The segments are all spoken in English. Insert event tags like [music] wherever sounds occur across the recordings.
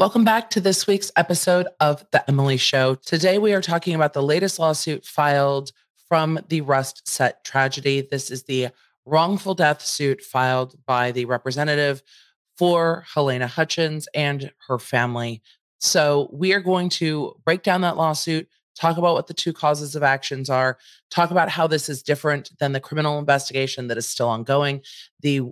Welcome back to this week's episode of The Emily Show. Today, we are talking about the latest lawsuit filed from the Rust Set tragedy. This is the wrongful death suit filed by the representative for Halyna Hutchins and her family. So, we are going to break down that lawsuit, talk about what the two causes of actions are, talk about how this is different than the criminal investigation that is still ongoing, the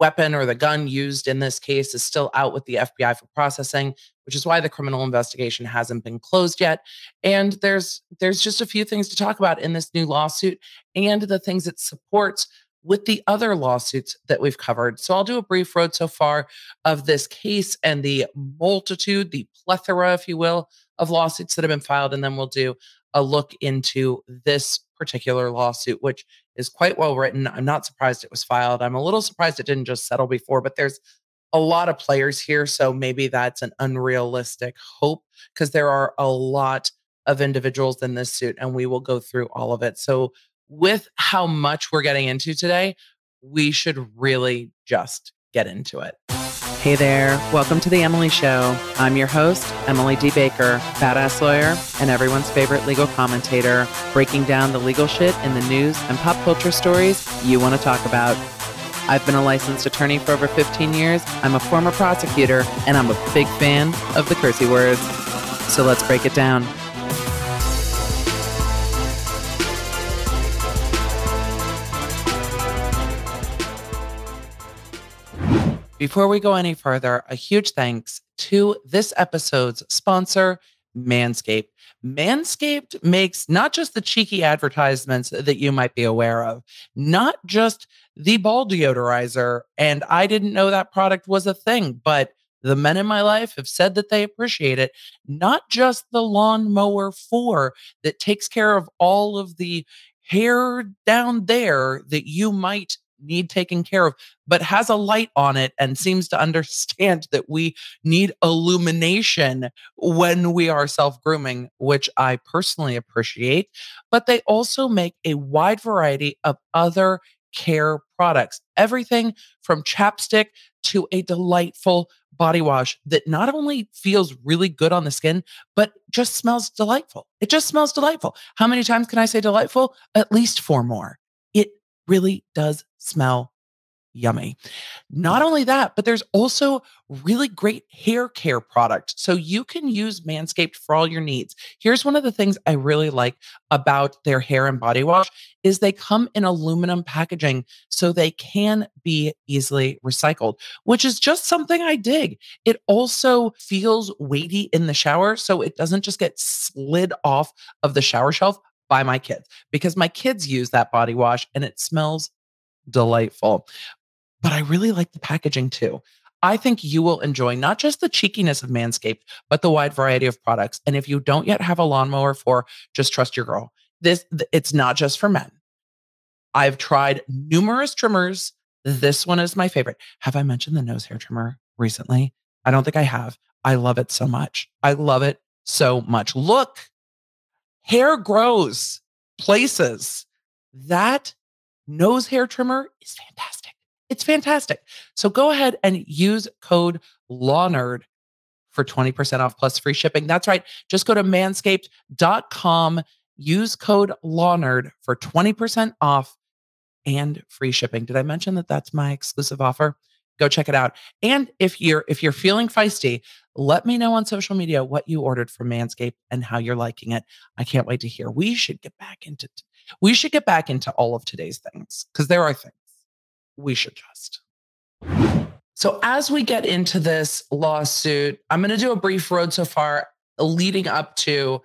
weapon or the gun used in this case is still out with the FBI for processing, which is why the criminal investigation hasn't been closed yet. And there's there's just a few things to talk about in this new lawsuit and the things it supports with the other lawsuits that we've covered. So I'll do a brief road so far of this case and the multitude, the plethora, if you will, of lawsuits that have been filed, and then we'll do a look into this particular lawsuit, which is quite well written. I'm not surprised it was filed. I'm a little surprised it didn't just settle before, but there's a lot of players here. So maybe that's an unrealistic hope because there are a lot of individuals in this suit, and we will go through all of it. So, with how much we're getting into today, we should really just get into it. Hey there, welcome to The Emily Show. I'm your host, Emily D. Baker, badass lawyer and everyone's favorite legal commentator, breaking down the legal shit in the news and pop culture stories you want to talk about. I've been a licensed attorney for over 15 years. I'm a former prosecutor, and I'm a big fan of the cursey words. So let's break it down. Before we go any further, a huge thanks to this episode's sponsor, Manscaped. Manscaped makes not just the cheeky advertisements that you might be aware of, not just the ball deodorizer. And I didn't know that product was a thing, but the men in my life have said that they appreciate it. Not just the lawnmower 4 that takes care of all of the hair down there that you might need taken care of, but has a light on it and seems to [laughs] understand that we need illumination when we are self grooming, which I personally appreciate. But they also make a wide variety of other care products, everything from chapstick to a delightful body wash that not only feels really good on the skin, but just smells delightful. It just smells delightful. How many times can I say delightful? At least four more. Really does smell yummy. Not only that, but there's also really great hair care product. So you can use Manscaped for all your needs. Here's one of the things I really like about their hair and body wash is they come in aluminum packaging so they can be easily recycled, which is just something I dig. It also feels weighty in the shower so it doesn't just get slid off of the shower shelf by my kids because my kids use that body wash and it smells delightful. But I really like the packaging too. I think you will enjoy not just the cheekiness of Manscaped, but the wide variety of products. And if you don't yet have a lawnmower for, just trust your girl. This it's not just for men. I've tried numerous trimmers. This one is my favorite. Have I mentioned the nose hair trimmer recently? I don't think I have. I love it so much. I love it so much. Look, hair grows places. That nose hair trimmer is fantastic. It's fantastic. So go ahead and use code LawNerd for 20% off plus free shipping. That's right. Just go to manscaped.com, use code LawNerd for 20% off and free shipping. Did I mention that that's my exclusive offer? Go check it out. And if you're if you're feeling feisty, let me know on social media what you ordered from Manscaped and how you're liking it. I can't wait to hear. We should get back into we should get back into all of today's things because there are things we should just. So, as we get into this lawsuit, I'm going to do a brief road so far leading up to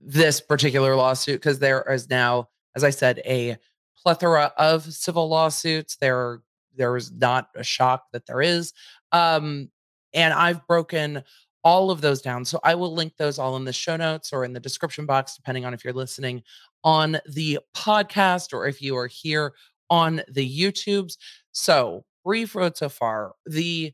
this particular lawsuit because there is now, as I said, a plethora of civil lawsuits. There, there is not a shock that there is, um, and I've broken all of those down. So I will link those all in the show notes or in the description box, depending on if you're listening on the podcast or if you are here on the YouTubes. So, brief road so far. The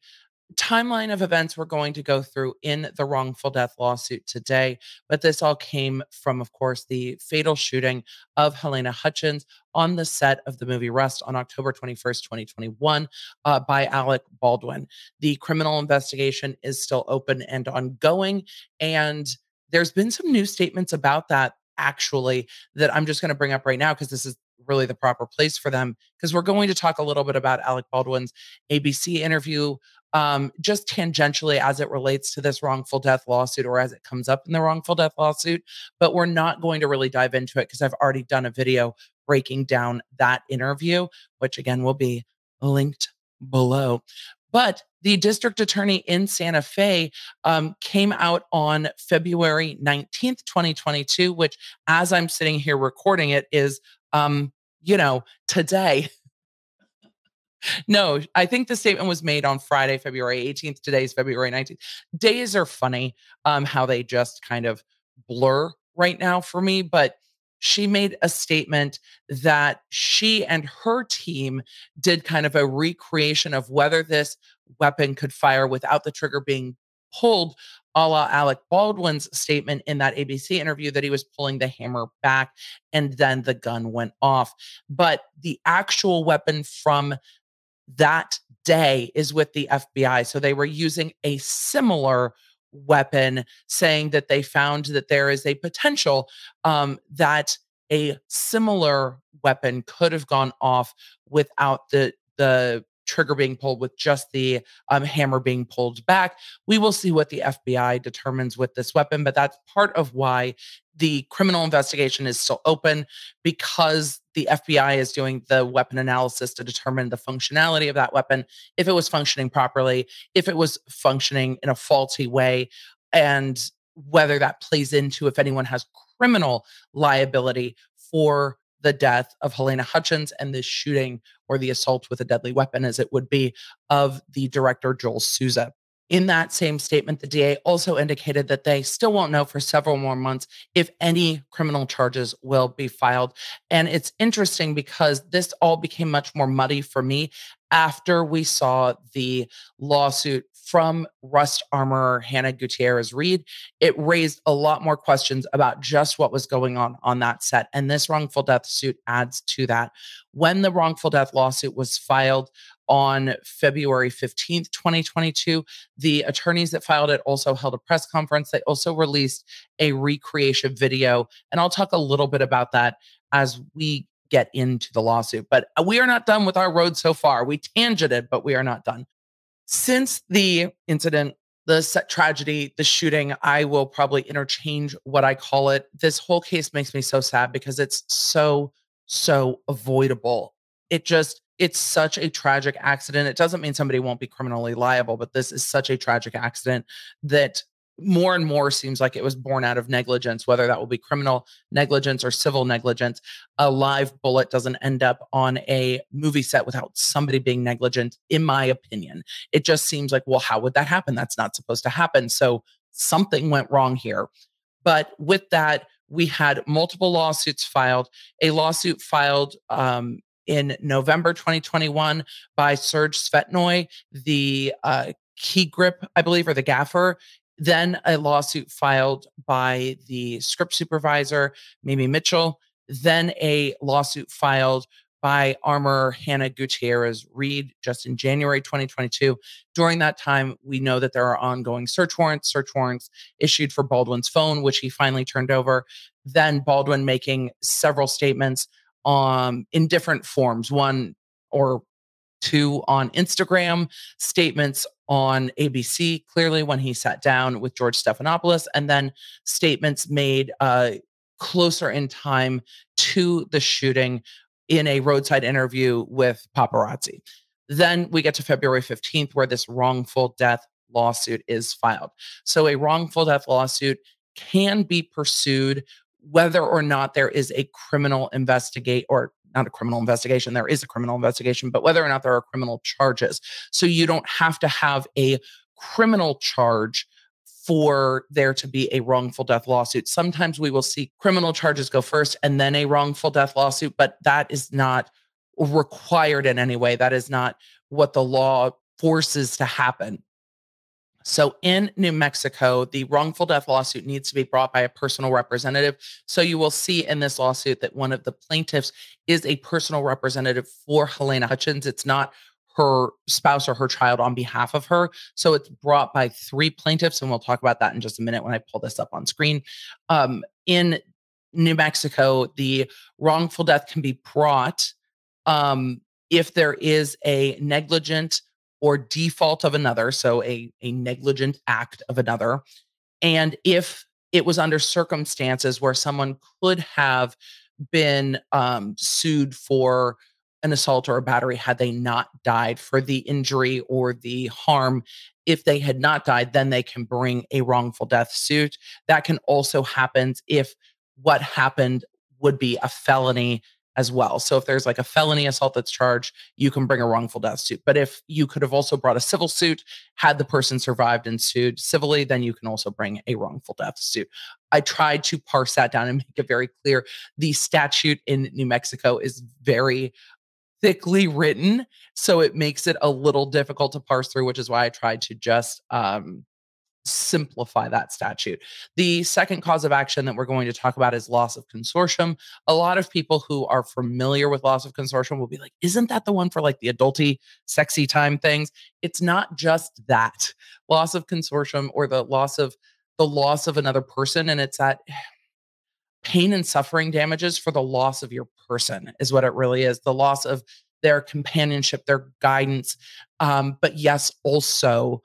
timeline of events we're going to go through in the wrongful death lawsuit today. But this all came from, of course, the fatal shooting of Halyna Hutchins on the set of the movie Rust on October 21st, 2021, uh, by Alec Baldwin. The criminal investigation is still open and ongoing. And there's been some new statements about that actually that I'm just going to bring up right now because this is really the proper place for them because we're going to talk a little bit about Alec Baldwin's ABC interview um, just tangentially as it relates to this wrongful death lawsuit or as it comes up in the wrongful death lawsuit. But we're not going to really dive into it because I've already done a video breaking down that interview, which again will be linked below. But the district attorney in Santa Fe um, came out on February 19th, 2022, which, as I'm sitting here recording it, is, um, you know, today. [laughs] no, I think the statement was made on Friday, February 18th. Today is February 19th. Days are funny, um, how they just kind of blur right now for me. But she made a statement that she and her team did kind of a recreation of whether this weapon could fire without the trigger being pulled, a la Alec Baldwin's statement in that ABC interview that he was pulling the hammer back and then the gun went off. But the actual weapon from that day is with the FBI. So they were using a similar weapon, saying that they found that there is a potential um, that a similar weapon could have gone off without the the trigger being pulled with just the um, hammer being pulled back. We will see what the FBI determines with this weapon, but that's part of why the criminal investigation is still open because the FBI is doing the weapon analysis to determine the functionality of that weapon, if it was functioning properly, if it was functioning in a faulty way, and whether that plays into if anyone has criminal liability for the death of Halyna Hutchins and the shooting or the assault with a deadly weapon, as it would be, of the director Joel Souza. In that same statement, the DA also indicated that they still won't know for several more months if any criminal charges will be filed. And it's interesting because this all became much more muddy for me after we saw the lawsuit from Rust armorer Hannah Gutierrez Reed, it raised a lot more questions about just what was going on on that set. And this wrongful death suit adds to that. When the wrongful death lawsuit was filed on February 15th, 2022, the attorneys that filed it also held a press conference. They also released a recreation video. And I'll talk a little bit about that as we get into the lawsuit. But uh, we are not done with our road so far. We tangented, but we are not done. Since the incident, the tragedy, the shooting, I will probably interchange what I call it. This whole case makes me so sad because it's so, so avoidable. It just, it's such a tragic accident. It doesn't mean somebody won't be criminally liable, but this is such a tragic accident that more and more seems like it was born out of negligence, whether that will be criminal negligence or civil negligence. A live bullet doesn't end up on a movie set without somebody being negligent, in my opinion. It just seems like, well, how would that happen? That's not supposed to happen. So something went wrong here. But with that, we had multiple lawsuits filed. A lawsuit filed um, in November 2021 by Serge Svetnoy, the uh, key grip, I believe, or the gaffer then a lawsuit filed by the script supervisor, Mamie Mitchell. Then a lawsuit filed by armor Hannah Gutierrez Reed just in January 2022. During that time, we know that there are ongoing search warrants, search warrants issued for Baldwin's phone, which he finally turned over. Then Baldwin making several statements um, in different forms. One or two on Instagram, statements on ABC, clearly when he sat down with George Stephanopoulos, and then statements made uh, closer in time to the shooting in a roadside interview with paparazzi. Then we get to February 15th, where this wrongful death lawsuit is filed. So, a wrongful death lawsuit can be pursued whether or not there is a criminal investigate or not a criminal investigation, there is a criminal investigation, but whether or not there are criminal charges. So you don't have to have a criminal charge for there to be a wrongful death lawsuit. Sometimes we will see criminal charges go first and then a wrongful death lawsuit, but that is not required in any way. That is not what the law forces to happen. So in New Mexico, the wrongful death lawsuit needs to be brought by a personal representative. So you will see in this lawsuit that one of the plaintiffs is a personal representative for Halyna Hutchins. It's not her spouse or her child on behalf of her. So it's brought by three plaintiffs, and we'll talk about that in just a minute when I pull this up on screen. Um, in New Mexico, the wrongful death can be brought um, if there is a negligent or default of another, so a, a negligent act of another, and if it was under circumstances where someone could have been um, sued for an assault or a battery had they not died for the injury or the harm. If they had not died, then they can bring a wrongful death suit. That can also happen if what happened would be a felony as well. So if there's like a felony assault that's charged, you can bring a wrongful death suit. But if you could have also brought a civil suit, had the person survived and sued civilly, then you can also bring a wrongful death suit. I tried to parse that down and make it very clear. The statute in New Mexico is very thickly written, so it makes it a little difficult to parse through, which is why I tried to just um, simplify that statute. The second cause of action that we're going to talk about is loss of consortium. A lot of people who are familiar with loss of consortium will be like, isn't that the one for like the adulty sexy time things? It's not just that loss of consortium or the loss of the loss of another person. And it's that pain and suffering damages for the loss of your person is what it really is. The loss of their companionship, their guidance. Um, but yes, also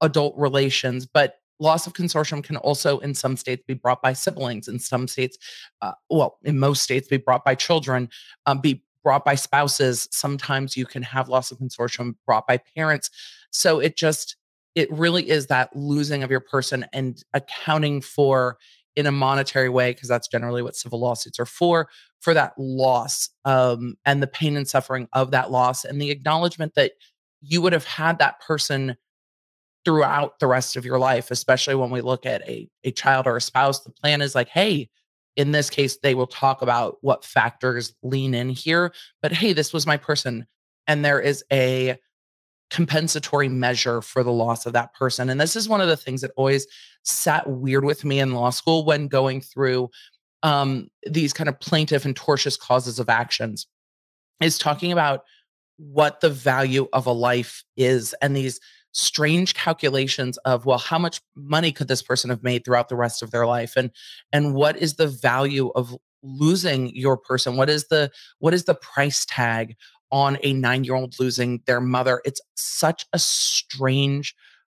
adult relations, but loss of consortium can also in some states be brought by siblings in some states uh, well in most states be brought by children um, be brought by spouses. Sometimes you can have loss of consortium brought by parents. So it just it really is that losing of your person and accounting for in a monetary way because that's generally what civil lawsuits are for for that loss um, and the pain and suffering of that loss and the acknowledgement that you would have had that person throughout the rest of your life, especially when we look at a, a child or a spouse. The plan is like, hey, in this case, they will talk about what factors lean in here. But hey, this was my person. And there is a compensatory measure for the loss of that person. And this is one of the things that always sat weird with me in law school when going through um, these kind of plaintiff and tortious causes of actions is talking about what the value of a life is and these strange calculations of well how much money could this person have made throughout the rest of their life? And and what is the value of losing your person? What is the what is the price tag on a 9-year-old losing their mother? It's such a strange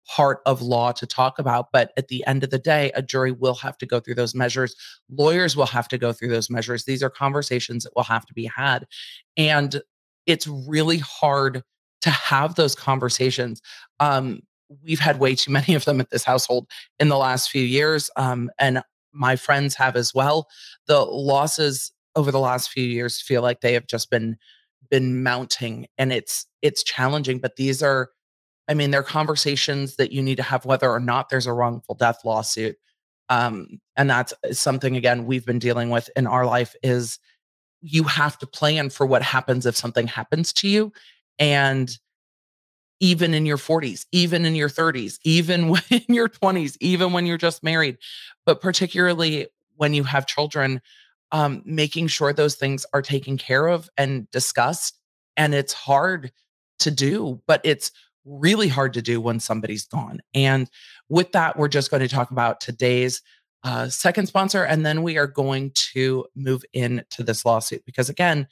part of law to talk about but at the end of the day a jury will have to go through those measures. Lawyers will have to go through those measures. These are conversations that will have to be had. And it's really hard to have those conversations. Um, we've had way too [laughs] many of them at this household in the last few years, um, and my friends have as well. The losses over the last few years feel like they have just been been mounting, and it's it's challenging. But these are, I mean, they're conversations that you need to have whether or not there's a wrongful death lawsuit. Um, and that's something again we've been dealing with in our life is you have to plan for what happens if something happens to you and even in your 40s, even in your 30s, even [laughs] when in your 20s, even when you're just married, but particularly when you have children, um, making sure those things are taken care of and discussed. And it's hard to do, but it's really hard to do when somebody's gone. And with that, we're just going to talk about today's uh, second sponsor, and then we are going to move into this lawsuit because, again,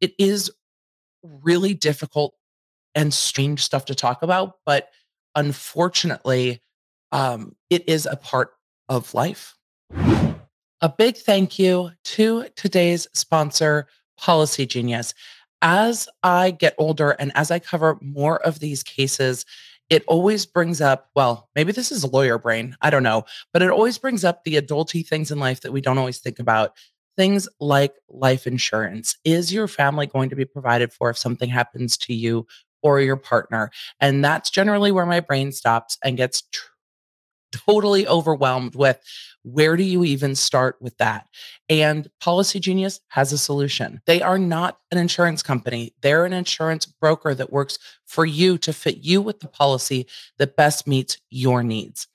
it is really difficult and strange stuff to talk about, but unfortunately, um, it is a part of life. A big thank you to today's sponsor, Policy Genius. As I get older and as I cover more of these cases, it always brings up, well, maybe this is a lawyer brain, I don't know, but it always brings up the adulty things in life that we don't always think about things like life insurance. Is your family going to be provided for if something happens to you or your partner? And that's generally where my brain stops and gets tr- totally overwhelmed with where do you even start with that? And Policy Genius has a solution. They are not an insurance company, they're an insurance broker that works for you to fit you with the policy that best meets your needs.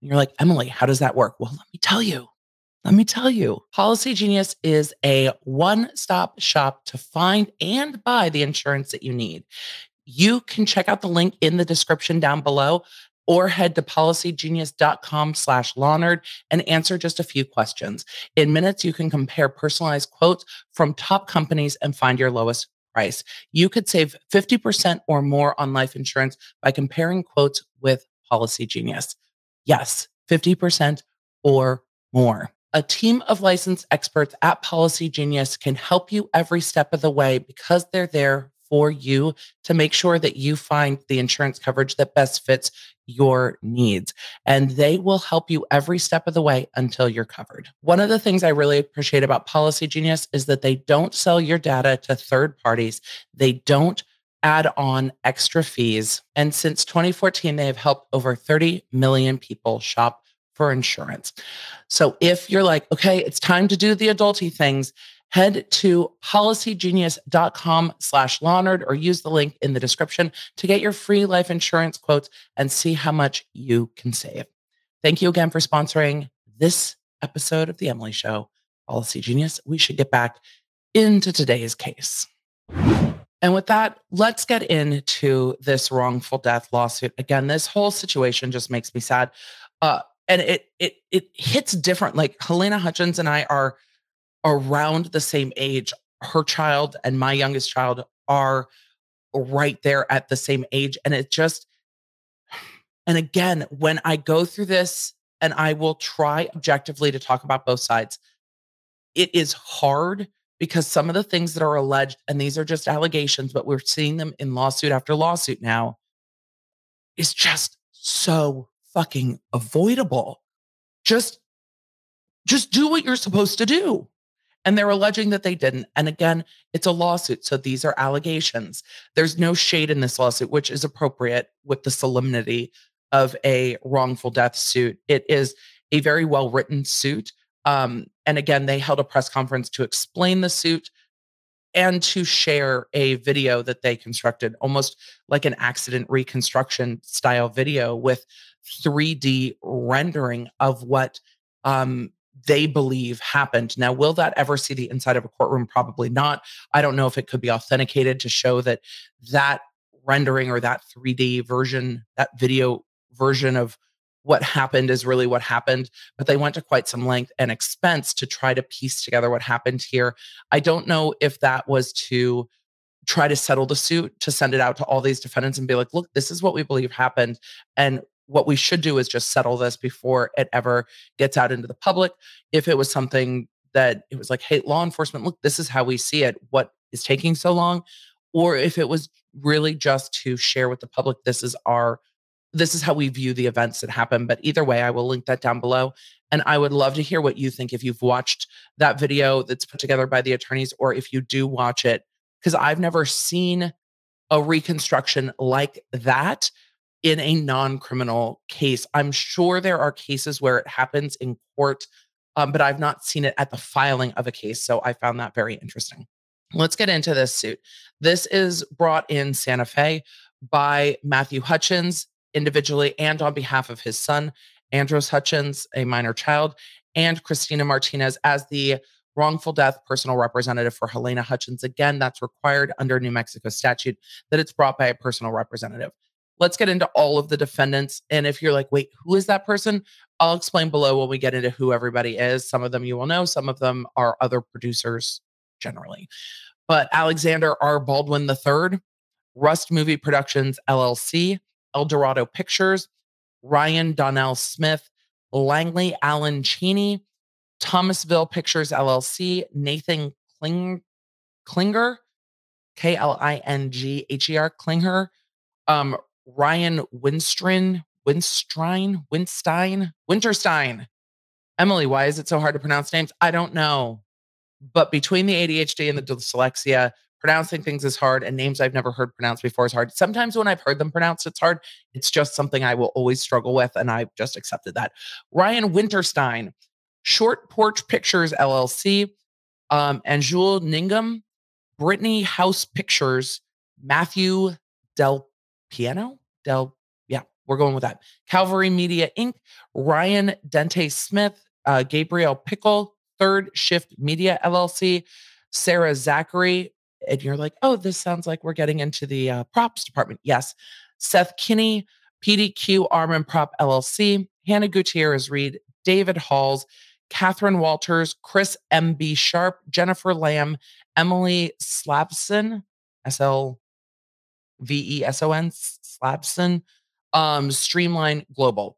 you're like, Emily, how does that work? Well, let me tell you. Let me tell you, Policy Genius is a one stop shop to find and buy the insurance that you need. You can check out the link in the description down below or head to policygenius.com slash Lawnerd and answer just a few questions. In minutes, you can compare personalized quotes from top companies and find your lowest price. You could save 50% or more on life insurance by comparing quotes with Policy Genius. Yes, 50% or more. A team of licensed experts at Policy Genius can help you every step of the way because they're there for you to make sure that you find the insurance coverage that best fits your needs. And they will help you every step of the way until you're covered. One of the things I really appreciate about Policy Genius is that they don't sell your data to third parties. They don't add on extra fees. And since 2014, they have helped over 30 million people shop for insurance. So if you're like, okay, it's time to do the adulty things, head to policygenius.com slash Lawnerd or use the link in the description to get your free life insurance quotes and see how much you can save. Thank you again for sponsoring this episode of The Emily Show. Policy Genius, we should get back into today's case. And with that, let's get into this wrongful death lawsuit. Again, this whole situation just makes me sad. Uh, and it it it hits different. Like Halyna Hutchins and I are around the same age. Her child and my youngest child are right there at the same age. And it just, [sighs] and again, when I go through this and I will try objectively to talk about both sides, it is hard because some of the things that are alleged, and these are just allegations, but we're seeing them in lawsuit after lawsuit now, is just so fucking avoidable. Just just do what you're supposed to do. And they're alleging that they didn't. And again, it's a lawsuit. So these are allegations. There's no shade in this lawsuit, which is appropriate with the solemnity of a wrongful death suit. It is a very well written suit. Um, and again, they held a press conference to explain the suit and to share a video that they constructed, almost like an accident reconstruction style video with 3D rendering of what um, they believe happened. Now, will that ever see the inside of a courtroom? Probably not. I don't know if it could be authenticated to show that that rendering or that 3D version, that video version of what happened is really what happened. But they went to quite some length and expense to try to piece together what happened here. I don't know if that was to try to settle the suit, to send it out to all these defendants and be like, look, this is what we believe happened. And what we should do is just settle this before it ever gets out into the public. If it was something that it was like, hey, law enforcement, look, this is how we see it. What is taking so long? Or if it was really just to share with the public, this is our, this is how we view the events that happen. But either way, I will link that down below. And I would love to hear what you think if you've watched that video that's put together by the attorneys, or if you do watch it, because I've never seen a reconstruction like that in a non criminal case. I'm sure there are cases where it happens in court, um, but I've not seen it at the filing of a case. So I found that very interesting. Let's get into this suit. This is brought in Santa Fe by Matthew Hutchins individually and on behalf of his son, Andros Hutchins, a minor child, and Christina Martinez as the wrongful death personal representative for Halyna Hutchins. Again, that's required under New Mexico statute that it's brought by a personal representative let's get into all of the defendants. And if you're like, wait, who is that person? I'll explain below when we get into who everybody is. Some of them you will know, some of them are other producers generally. But Alexander R. Baldwin III, Rust Movie Productions LLC, El Dorado Pictures, Ryan Donnell Smith, Langley Allen Cheney, Thomasville Pictures LLC, Nathan Kling, Klinger, K L I N G H E R, Klinger, um, Ryan Winstrin, Winstrine, Winstein, Winterstein. Emily, why is it so hard to pronounce names? I don't know. But between the ADHD and the dyslexia, pronouncing things is hard and names I've never heard pronounced before is hard. Sometimes when I've heard them pronounced, it's hard. It's just something I will always struggle with. And I've just accepted that. Ryan Winterstein, Short Porch Pictures LLC, um, and Jules Ningham, Brittany House Pictures, Matthew Del Piano, Del, yeah, we're going with that. Calvary Media Inc., Ryan Dente Smith, uh, Gabriel Pickle, Third Shift Media LLC, Sarah Zachary, and you're like, oh, this sounds like we're getting into the uh, props department. Yes. Seth Kinney, PDQ Arm Prop LLC, Hannah Gutierrez Reed, David Halls, Catherine Walters, Chris M.B. Sharp, Jennifer Lamb, Emily Slabson, S L V E S O N, Slabson, um, Streamline Global.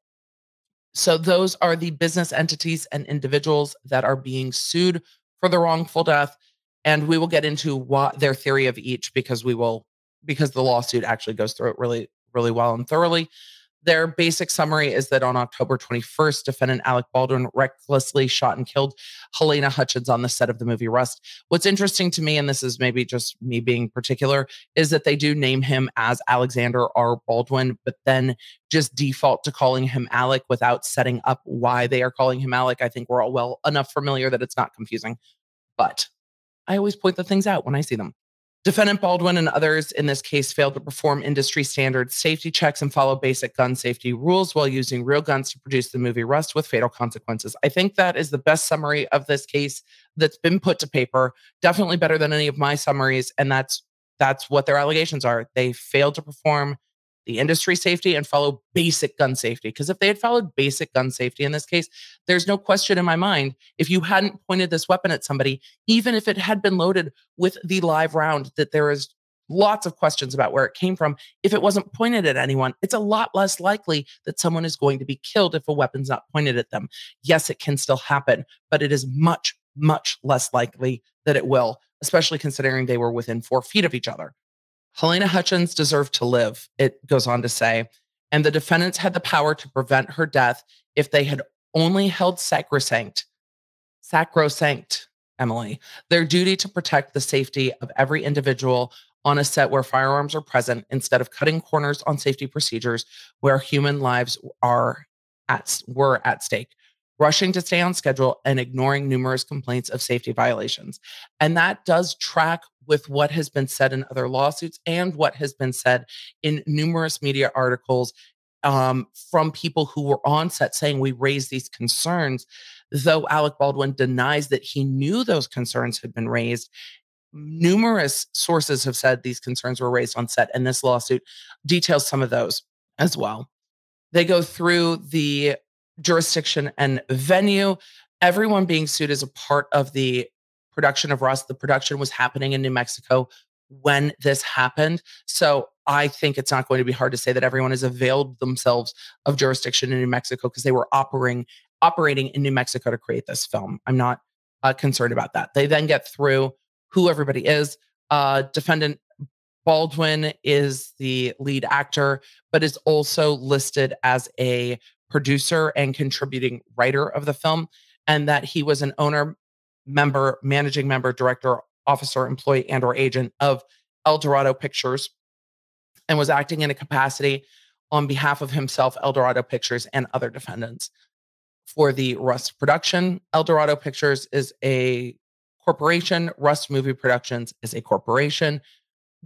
So those are the business entities and individuals that are being sued for the wrongful death and we will get into what their theory of each because we will because the lawsuit actually goes through it really really well and thoroughly their basic summary is that on October 21st, defendant Alec Baldwin recklessly shot and killed Halyna Hutchins on the set of the movie Rust. What's interesting to me, and this is maybe just me being particular, is that they do name him as Alexander R. Baldwin, but then just default to calling him Alec without setting up why they are calling him Alec. I think we're all well enough familiar that it's not confusing. But I always point the things out when I see them. Defendant Baldwin and others in this case failed to perform industry standard safety checks and follow basic gun safety rules while using real guns to produce the movie Rust with fatal consequences. I think that is the best summary of this case that's been put to paper. Definitely better than any of my summaries. And that's that's what their allegations are. They failed to perform the industry safety and follow basic gun safety. Because if they had followed basic gun safety in this case, there's no question in my mind if you hadn't pointed this weapon at somebody, even if it had been loaded with the live round, that there is lots of questions about where it came from. If it wasn't pointed at anyone, it's a lot less likely that someone is going to be killed if a weapon's not pointed at them. Yes, it can still happen, but it is much, much less likely that it will, especially considering they were within four feet of each other. Halyna Hutchins deserved to live, it goes on to say, and the defendants had the power to prevent her death if they had only held sacrosanct, sacrosanct, Emily, their duty to protect the safety of every individual on a set where firearms are present instead of cutting corners on safety procedures where human lives are at were at stake rushing to stay on schedule and ignoring numerous complaints of safety violations and that does track with what has been said in other lawsuits and what has been said in numerous media articles um, from people who were on set saying we raised these concerns. Though Alec Baldwin denies that he knew those concerns had been raised, numerous sources have said these concerns were raised on set, and this lawsuit details some of those as well. They go through the jurisdiction and venue. Everyone being sued is a part of the production of Rust. The production was happening in New Mexico when this happened. So I think it's not going to be hard to say that everyone has availed themselves of jurisdiction in New Mexico because they were operating operating in New Mexico to create this film. I'm not uh, concerned about that. They then get through who everybody is. Uh, defendant Baldwin is the lead actor, but is also listed as a producer and contributing writer of the film, and that he was an owner member, managing member, director, officer, employee, and or agent of El Dorado Pictures and was acting in a capacity on behalf of himself, El Dorado Pictures, and other defendants. For the Rust production, El Dorado Pictures is a corporation. Rust Movie Productions is a corporation.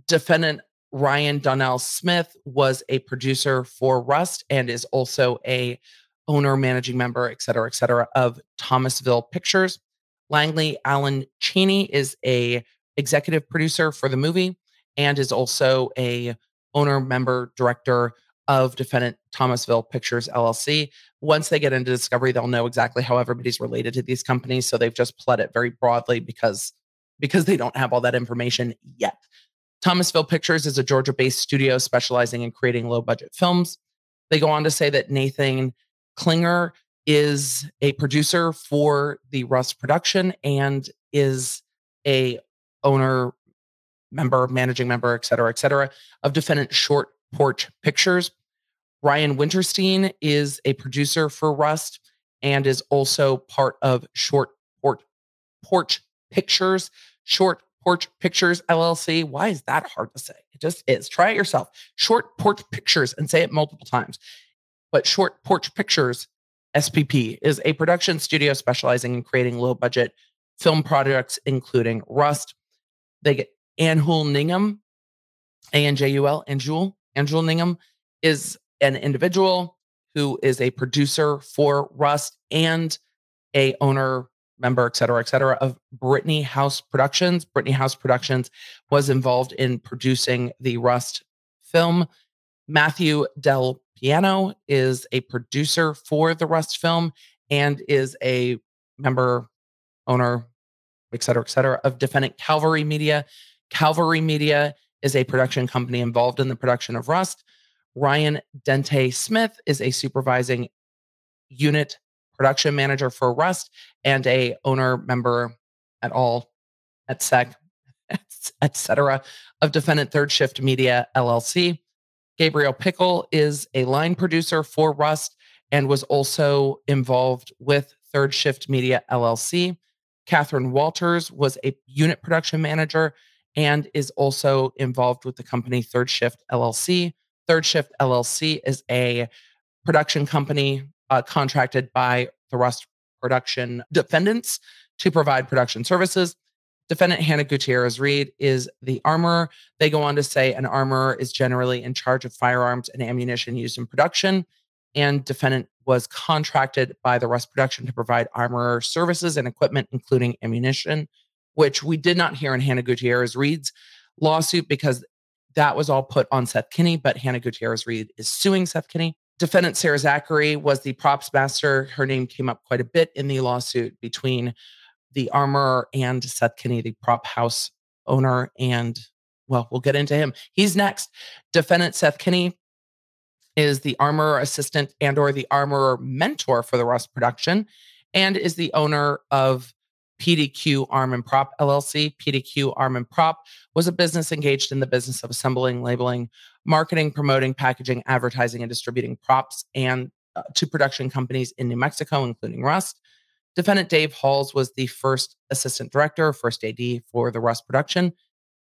Defendant Ryan Donnell Smith was a producer for Rust and is also a owner, managing member, et cetera, et cetera, of Thomasville Pictures. Langley Allen Cheney is a executive producer for the movie and is also a owner, member, director of defendant Thomasville Pictures LLC. Once they get into discovery, they'll know exactly how everybody's related to these companies. So they've just pled it very broadly because because they don't have all that information yet. Thomasville Pictures is a Georgia-based studio specializing in creating low-budget films. They go on to say that Nathan Klinger is a producer for the Rust production and is a owner, member, managing member, et cetera, et cetera, of defendant Short Porch Pictures. Ryan Winterstein is a producer for Rust and is also part of Short Porch, Porch Pictures. Short Porch Pictures LLC. Why is that hard to say? It just is. Try it yourself. Short Porch Pictures and say it multiple times. But Short Porch Pictures SPP is a production studio specializing in creating low budget film projects, including Rust. They get Anjul Ningham, A N J U L, Anjul. Anjul Nigam is an individual who is a producer for Rust and a owner member, et cetera, et cetera, of Brittany House Productions. Brittany House Productions was involved in producing the Rust film. Matthew Del Piano is a producer for the Rust film and is a member, owner, et cetera, et cetera, of Defendant Calvary Media. Calvary Media is a production company involved in the production of Rust. Ryan Dente Smith is a supervising unit production manager for Rust and a owner member at all at SEC, [laughs] etc. of Defendant Third Shift Media LLC. Gabriel Pickle is a line producer for Rust and was also involved with Third Shift Media LLC. Catherine Walters was a unit production manager and is also involved with the company Third Shift LLC. Third Shift LLC is a production company uh, contracted by the Rust production defendants to provide production services. Defendant Hannah Gutierrez Reed is the armorer. They go on to say an armorer is generally in charge of firearms and ammunition used in production. And defendant was contracted by the Rust production to provide armorer services and equipment, including ammunition, which we did not hear in Hannah Gutierrez Reed's lawsuit because that was all put on Seth Kinney, but Hannah Gutierrez Reed is suing Seth Kinney. Defendant Sarah Zachary was the props master. Her name came up quite a bit in the lawsuit between the armorer and Seth Kinney, the prop house owner. And well, we'll get into him. He's next. Defendant Seth Kinney is the armorer assistant and or the armorer mentor for the Rust production and is the owner of PDQ Arm and Prop LLC. PDQ Arm and Prop was a business engaged in the business of assembling, labeling, marketing, promoting, packaging, advertising, and distributing props and uh, to production companies in New Mexico, including Rust. Defendant Dave Halls was the first assistant director, first AD for the Rust production.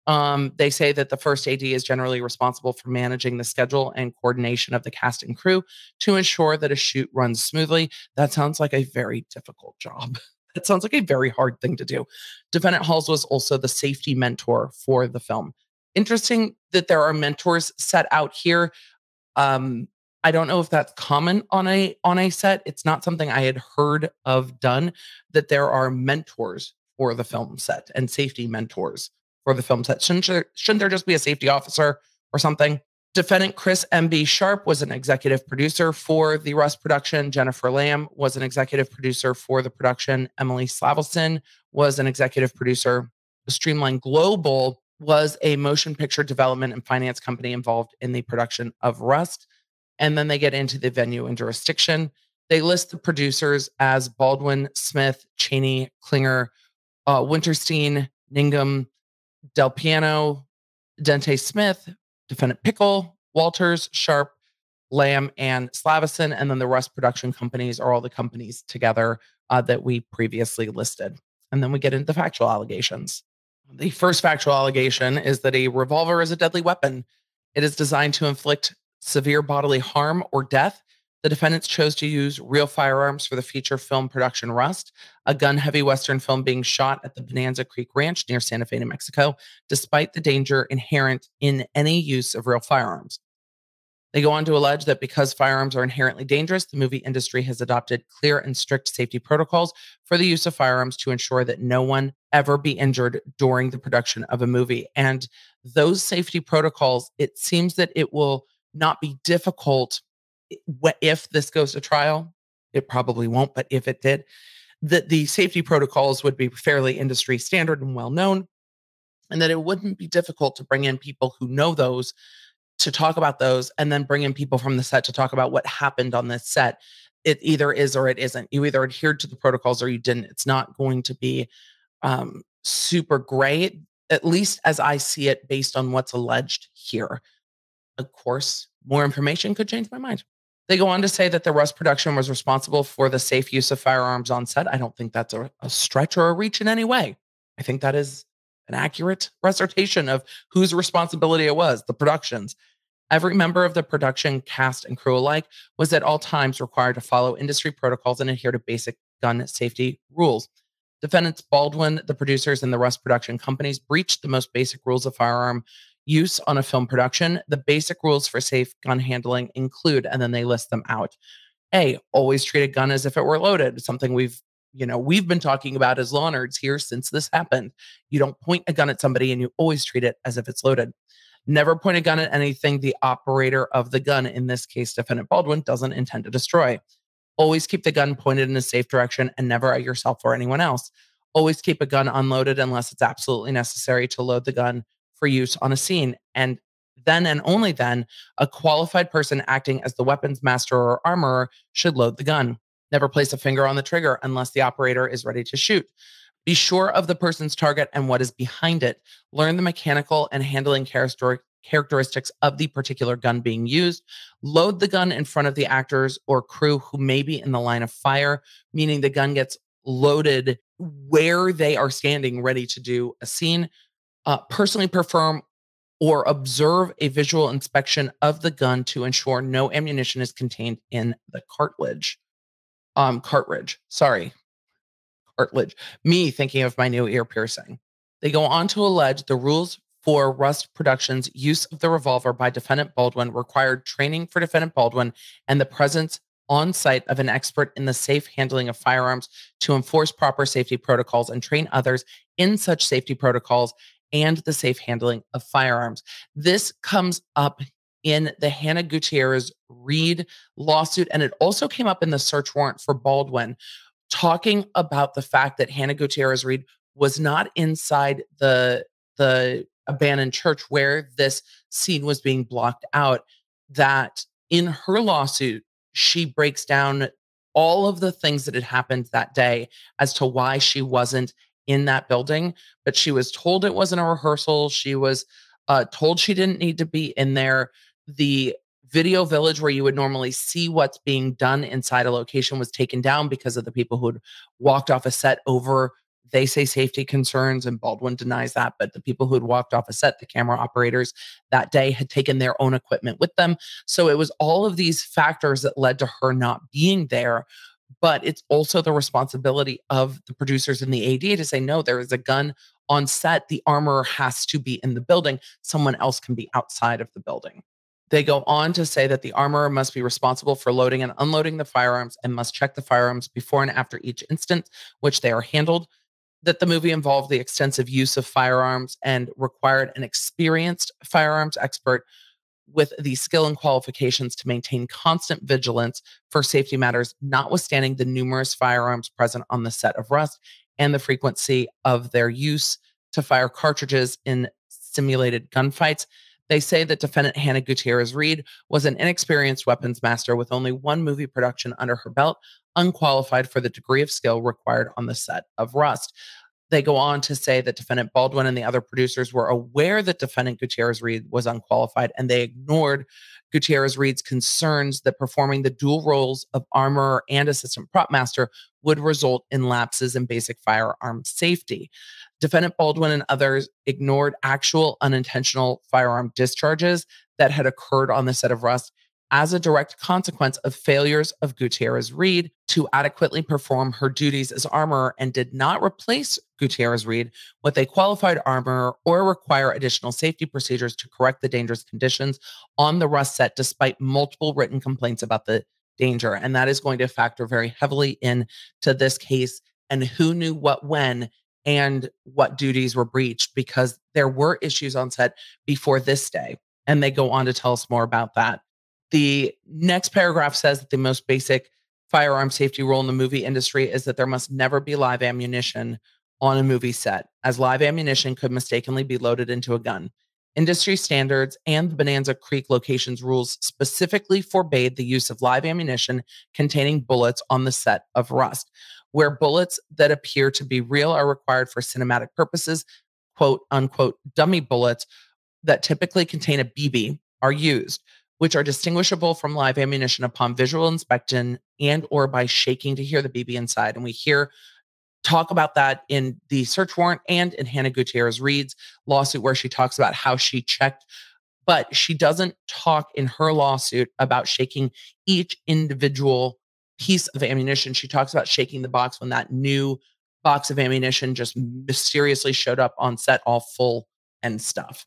Um, they say that the first AD is generally responsible for managing the schedule and coordination of the cast and crew to ensure that a shoot runs smoothly. That sounds like a very difficult job. [laughs] That sounds like a very hard thing to do. Defendant Halls was also the safety mentor for the film. Interesting that there are mentors set out here. Um, I don't know if that's common on a on a set. It's not something I had heard of done. That there are mentors for the film set and safety mentors for the film set. Shouldn't there, shouldn't there just be a safety officer or something? Defendant Chris M.B. Sharp was an executive producer for the Rust production. Jennifer Lamb was an executive producer for the production. Emily Slavelson was an executive producer. Streamline Global was a motion picture development and finance company involved in the production of Rust. And then they get into the venue and jurisdiction. They list the producers as Baldwin, Smith, Cheney, Klinger, uh, Winterstein, Ningam, Del Piano, Dente Smith, Defendant Pickle, Walters, Sharp, Lamb, and Slavison. And then the Rust production companies are all the companies together uh, that we previously listed. And then we get into the factual allegations. The first factual allegation is that a revolver is a deadly weapon. It is designed to inflict severe bodily harm or death the defendants chose to use real firearms for the feature film production Rust, a gun heavy Western film being shot at the Bonanza Creek Ranch near Santa Fe, New Mexico, despite the danger inherent in any use of real firearms. They go on to allege that because firearms are inherently dangerous, the movie industry has adopted clear and strict safety protocols for the use of firearms to ensure that no one ever be injured during the production of a movie. And those safety protocols, it seems that it will not be difficult if this goes to trial, it probably won't, but if it did, that the safety protocols would be fairly industry standard and well known, and that it wouldn't be difficult to bring in people who know those to talk about those, and then bring in people from the set to talk about what happened on this set. It either is or it isn't. You either adhered to the protocols or you didn't. It's not going to be um, super great, at least as I see it, based on what's alleged here. Of course, more information could change my mind. They go on to say that the Rust production was responsible for the safe use of firearms on set. I don't think that's a, a stretch or a reach in any way. I think that is an accurate recitation of whose responsibility it was, the production's. Every member of the production, cast, and crew alike was at all times required to follow industry protocols and adhere to basic gun safety rules. Defendants Baldwin, the producers, and the Rust production companies breached the most basic rules of firearm use on a film production. The basic rules for safe gun handling include, and then they list them out. A, always treat a gun as if it were loaded, something we've you know, we've been talking about as law nerds here since this happened. You don't point a gun at somebody and you always treat it as if it's loaded. Never point a gun at anything the operator of the gun, in this case, defendant Baldwin, doesn't intend to destroy. Always keep the gun pointed in a safe direction and never at yourself or anyone else. Always keep a gun unloaded unless it's absolutely necessary to load the gun for use on a scene. And then and only then, a qualified person acting as the weapons master or armorer should load the gun. Never place a finger on the trigger unless the operator is ready to shoot. Be sure of the person's target and what is behind it. Learn the mechanical and handling characteristics of the particular gun being used. Load the gun in front of the actors or crew who may be in the line of fire, meaning the gun gets loaded where they are standing ready to do a scene. Uh, personally perform or observe a visual inspection of the gun to ensure no ammunition is contained in the cartilage. Um, cartridge. Sorry, cartilage. Me thinking of my new ear piercing. They go on to allege the rules for Rust Productions' use of the revolver by defendant Baldwin required training for defendant Baldwin and the presence on site of an expert in the safe handling of firearms to enforce proper safety protocols and train others in such safety protocols and the safe handling of firearms. This comes up in the Hannah Gutierrez Reed lawsuit, and it also came up in the search warrant for Baldwin, talking about the fact that Hannah Gutierrez Reed was not inside the the abandoned church where this scene was being blocked out. That in her lawsuit, she breaks down all of the things that had happened that day as to why she wasn't in that building, but she was told it wasn't a rehearsal. She was uh, told she didn't need to be in there. The video village where you would normally see what's being done inside a location was taken down because of the people who had walked off a set over they say safety concerns and baldwin denies that but the people who had walked off a set the camera operators that day had taken their own equipment with them. So it was all of these factors that led to her not being there but it's also the responsibility of the producers and the ad to say no there is a gun on set. The armor has to be in the building. Someone else can be outside of the building they go on to say that the armorer must be responsible for loading and unloading the firearms and must check the firearms before and after each instance, which they are handled. That the movie involved the extensive use of firearms and required an experienced firearms expert with the skill and qualifications to maintain constant vigilance for safety matters, notwithstanding the numerous firearms present on the set of Rust and the frequency of their use to fire cartridges in simulated gunfights. They say that defendant Hannah Gutierrez Reed was an inexperienced weapons master with only one movie production under her belt, unqualified for the degree of skill required on the set of Rust. They go on to say that defendant Baldwin and the other producers were aware that defendant Gutierrez Reed was unqualified and they ignored Gutierrez Reed's concerns that performing the dual roles of armorer and assistant prop master would result in lapses in basic firearm safety. Defendant Baldwin and others ignored actual unintentional firearm discharges that had occurred on the set of Rust as a direct consequence of failures of Gutierrez Reed to adequately perform her duties as armorer and did not replace Gutierrez Reed with a qualified armorer or require additional safety procedures to correct the dangerous conditions on the Rust set, despite multiple written complaints about the danger. And that is going to factor very heavily into this case and who knew what when and what duties were breached because there were issues on set before this day. And they go on to tell us more about that. The next paragraph says that the most basic firearm safety rule in the movie industry is that there must never be live ammunition on a movie set, as live ammunition could mistakenly be loaded into a gun. Industry standards and the Bonanza Creek locations rules specifically forbade the use of live ammunition containing bullets on the set of Rust where bullets that appear to be real are required for cinematic purposes, quote unquote, dummy bullets that typically contain a BB are used, which are distinguishable from live ammunition upon visual inspection and or by shaking to hear the BB inside. And we hear talk about that in the search warrant and in Hannah Gutierrez Reed's lawsuit, where she talks about how she checked. But she doesn't talk in her lawsuit about shaking each individual piece of ammunition. She talks about shaking the box when that new box of ammunition just mysteriously showed up on set, all full and stuff.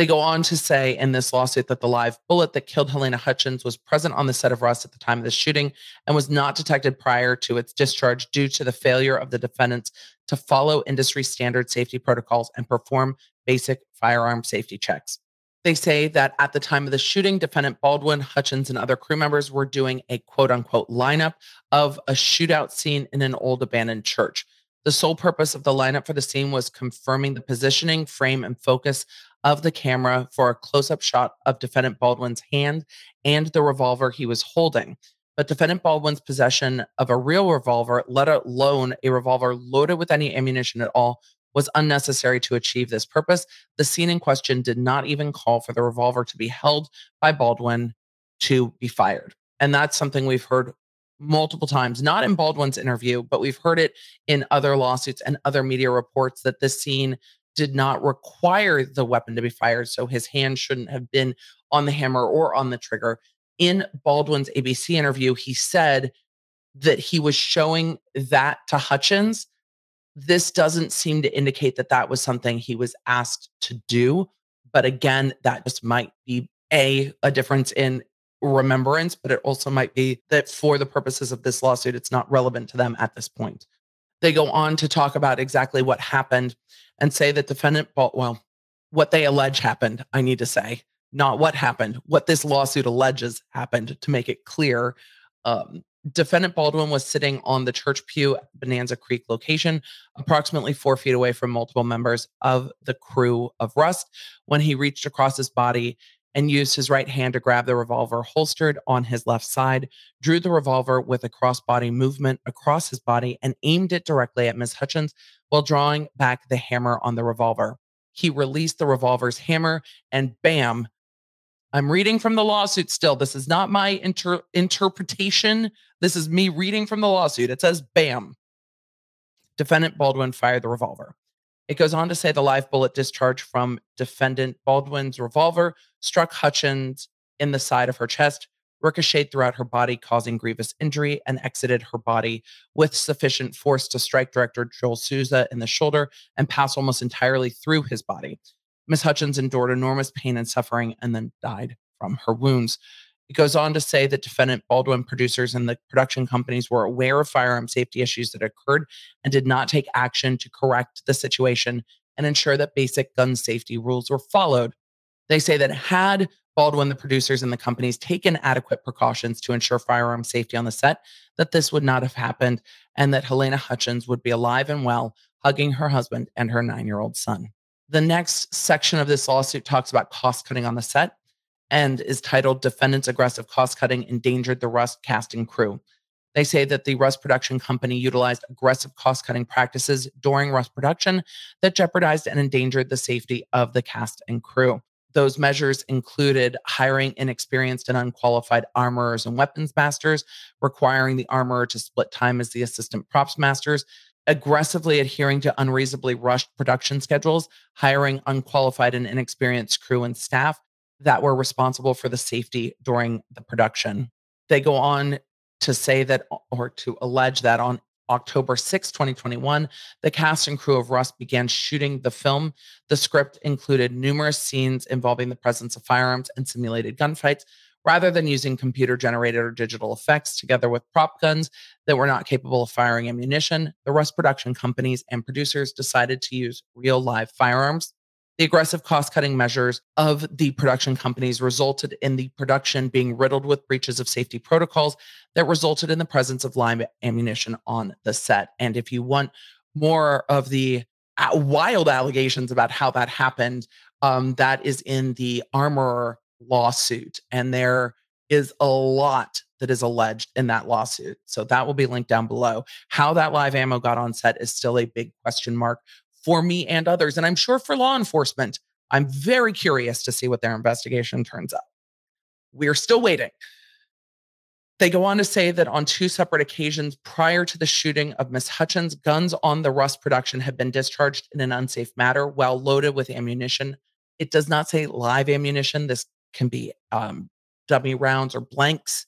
They go on to say in this lawsuit that the live bullet that killed Halyna Hutchins was present on the set of Rust at the time of the shooting and was not detected prior to its discharge due to the failure of the defendants to follow industry standard safety protocols and perform basic firearm safety checks. They say that at the time of the shooting, defendant Baldwin, Hutchins, and other crew members were doing a quote unquote lineup of a shootout scene in an old abandoned church. The sole purpose of the lineup for the scene was confirming the positioning, frame, and focus of the camera for a close up shot of defendant Baldwin's hand and the revolver he was holding. But defendant Baldwin's possession of a real revolver, let alone a revolver loaded with any ammunition at all, was unnecessary to achieve this purpose. The scene in question did not even call for the revolver to be held by Baldwin to be fired. And that's something we've heard multiple times, not in Baldwin's interview, but we've heard it in other lawsuits and other media reports that this scene did not require the weapon to be fired. So his hand shouldn't have been on the hammer or on the trigger. In Baldwin's ABC interview, he said that he was showing that to Hutchins. This doesn't seem to indicate that that was something he was asked to do. But again, that just might be a a difference in remembrance, but it also might be that for the purposes of this lawsuit, it's not relevant to them at this point. They go on to talk about exactly what happened and say that defendant, well, what they allege happened, I need to say, not what happened, what this lawsuit alleges happened to make it clear. Um, defendant Baldwin was sitting on the church pew at Bonanza Creek location, approximately four feet away from multiple members of the crew of Rust, when he reached across his body and used his right hand to grab the revolver holstered on his left side, drew the revolver with a crossbody movement across his body, and aimed it directly at Miss Hutchins while drawing back the hammer on the revolver. He released the revolver's hammer and bam. I'm reading from the lawsuit still. This is not my inter- interpretation. This is me reading from the lawsuit. It says bam. Defendant Baldwin fired the revolver. It goes on to say the live bullet discharge from defendant Baldwin's revolver struck Hutchins in the side of her chest, ricocheted throughout her body, causing grievous injury, and exited her body with sufficient force to strike director Joel Souza in the shoulder and pass almost entirely through his body. Miss Hutchins endured enormous pain and suffering and then died from her wounds. It goes on to say that defendant Baldwin producers and the production companies were aware of firearm safety issues that occurred and did not take action to correct the situation and ensure that basic gun safety rules were followed. They say that had Baldwin, the producers, and the companies taken adequate precautions to ensure firearm safety on the set, that this would not have happened and that Halyna Hutchins would be alive and well, hugging her husband and her nine year old son. The next section of this lawsuit talks about cost cutting on the set and is titled Defendant's Aggressive Cost Cutting Endangered the Rust Casting Crew. They say that the Rust production company utilized aggressive cost cutting practices during Rust production that jeopardized and endangered the safety of the cast and crew. Those measures included hiring inexperienced and unqualified armorers and weapons masters, requiring the armorer to split time as the assistant props masters, aggressively adhering to unreasonably rushed production schedules, hiring unqualified and inexperienced crew and staff, that were responsible for the safety during the production. They go on to say that, or to allege that on October 6, 2021, the cast and crew of Rust began shooting the film. The script included numerous scenes involving the presence of firearms and simulated gunfights, rather than using computer generated or digital effects together with prop guns that were not capable of firing ammunition. The Rust production companies and producers decided to use real live firearms. The aggressive cost cutting measures of the production companies resulted in the production being riddled with breaches of safety protocols that resulted in the presence of live ammunition on the set. And if you want more of the uh, wild allegations about how that happened, um, that is in the Armorer lawsuit. And there is a lot that is alleged in that lawsuit. So that will be linked down below. How that live ammo got on set is still a big question mark for me and others. And I'm sure for law enforcement, I'm very curious to see what their investigation turns up. We're still waiting. They go on to say that on two separate occasions prior to the shooting of Miss Hutchins, guns on the Rust production had been discharged in an unsafe manner while loaded with ammunition. It does not say live ammunition. This can be um, dummy rounds or blanks.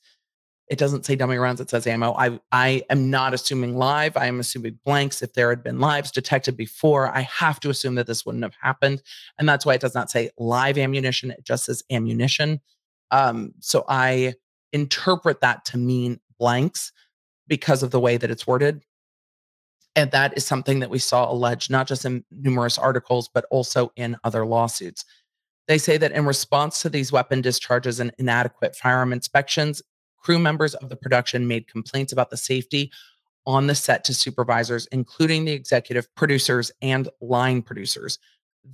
It doesn't say dummy rounds, it says ammo. I, I am not assuming live. I am assuming blanks. If there had been lives detected before, I have to assume that this wouldn't have happened. And that's why it does not say live ammunition, it just says ammunition. Um, so I interpret that to mean blanks because of the way that it's worded. And that is something that we saw alleged not just in numerous articles, but also in other lawsuits. They say that in response to these weapon discharges and inadequate firearm inspections, crew members of the production made complaints about the safety on the set to supervisors, including the executive producers and line producers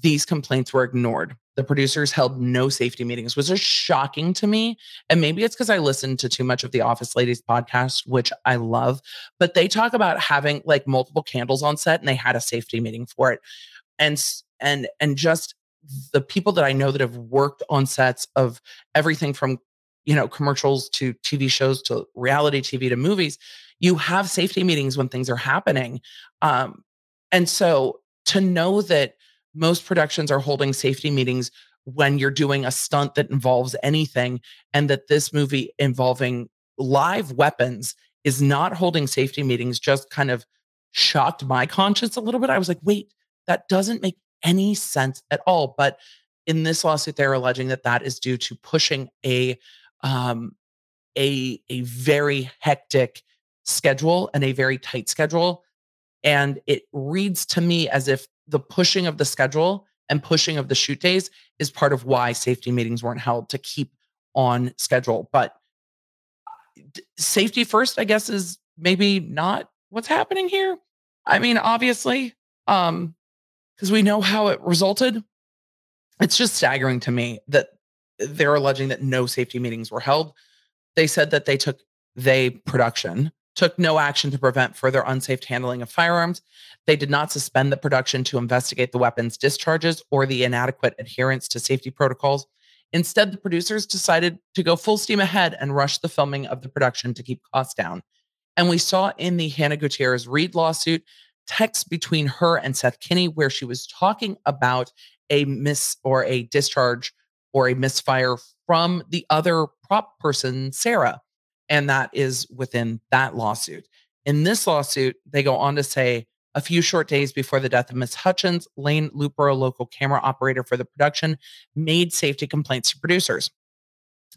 these complaints were ignored. The producers held no safety meetings, which is shocking to me. And maybe it's because I listened to too much of the Office Ladies podcast, which I love. But they talk about having like multiple candles on set and they had a safety meeting for it. And and and just the people that I know that have worked on sets of everything from you know commercials to TV shows to reality TV to movies, you have safety meetings when things are happening. Um, and so to know that most productions are holding safety meetings when you're doing a stunt that involves anything and that this movie involving live weapons is not holding safety meetings just kind of shocked my conscience a little bit. I was like, wait, that doesn't make any sense at all. But in this lawsuit, they're alleging that that is due to pushing a um, a a very hectic schedule and a very tight schedule. And it reads to me as if the pushing of the schedule and pushing of the shoot days is part of why safety meetings weren't held to keep on schedule. But safety first, I guess, is maybe not what's happening here. I mean, obviously, um, because we know how it resulted. It's just staggering to me that they're alleging that no safety meetings were held. They said that they took they production took no action to prevent further unsafe handling of firearms. They did not suspend the production to investigate the weapons discharges or the inadequate adherence to safety protocols. Instead, the producers decided to go full steam ahead and rush the filming of the production to keep costs down. And we saw in the Hannah Gutierrez Reed lawsuit texts between her and Seth Kenney where she was talking about a miss or a discharge or a misfire from the other prop person, Sarah and that is within that lawsuit. In this lawsuit, they go on to say a few short days before the death of Miss Hutchins, Lane Looper, a local camera operator for the production, made safety complaints to producers.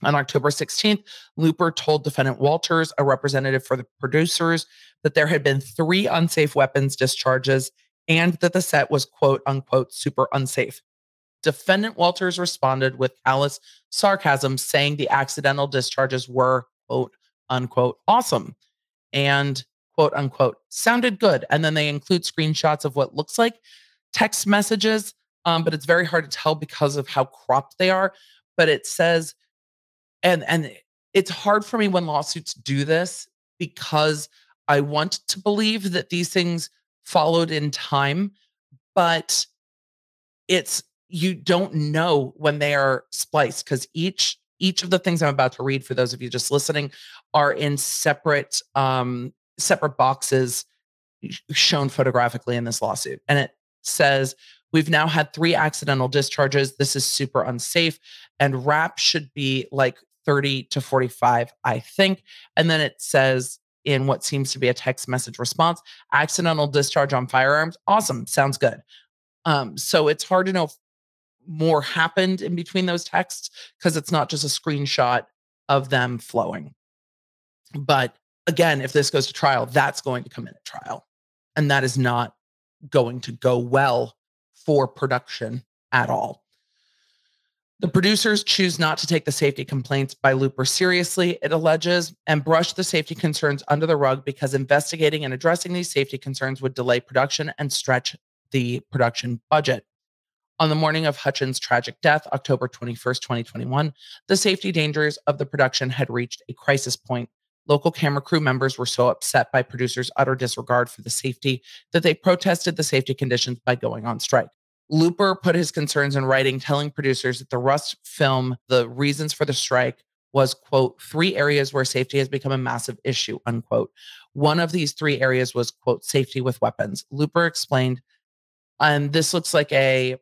On October 16th, Looper told defendant Walters, a representative for the producers, that there had been three unsafe weapons discharges and that the set was quote unquote super unsafe. Defendant Walters responded with callous sarcasm, saying the accidental discharges were quote unquote awesome and quote unquote sounded good. And then they include screenshots of what looks like text messages, um, but it's very hard to tell because of how cropped they are. But it says, and and it's hard for me when lawsuits do this because I want to believe that these things followed in time, but it's you don't know when they are spliced because each each of the things I'm about to read for those of you just listening are in separate um, separate boxes shown photographically in this lawsuit. And it says, We've now had three accidental discharges. This is super unsafe. And wrap should be like 30 to 45, I think. And then it says, in what seems to be a text message response, accidental discharge on firearms. Awesome. Sounds good. Um, so it's hard to know more happened in between those texts because it's not just a screenshot of them flowing. But again, if this goes to trial, that's going to come in at trial. And that is not going to go well for production at all. The producers choose not to take the safety complaints by Looper seriously, it alleges, and brush the safety concerns under the rug because investigating and addressing these safety concerns would delay production and stretch the production budget. On the morning of Hutchins' tragic death, October 21st, 2021, the safety dangers of the production had reached a crisis point. Local camera crew members were so upset by producers' utter disregard for the safety that they protested the safety conditions by going on strike. Looper put his concerns in writing, telling producers that the Rust film, the reasons for the strike was, quote, three areas where safety has become a massive issue, unquote. One of these three areas was, quote, safety with weapons. Looper explained, and this looks like a,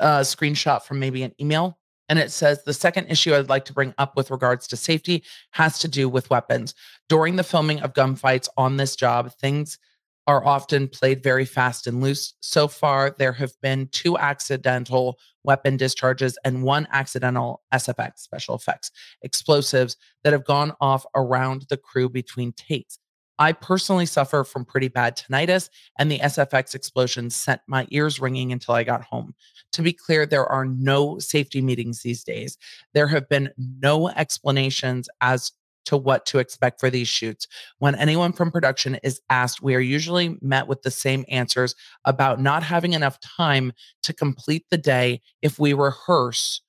a screenshot from maybe an email. And it says the second issue I'd like to bring up with regards to safety has to do with weapons. During the filming of gunfights on this job, things are often played very fast and loose. So far, there have been two accidental weapon discharges and one accidental SFX, special effects, explosives that have gone off around the crew between takes. I personally suffer from pretty bad tinnitus, and the SFX explosion sent my ears ringing until I got home. To be clear, there are no safety meetings these days. There have been no explanations as to what to expect for these shoots. When anyone from production is asked, we are usually met with the same answers about not having enough time to complete the day if we rehearse,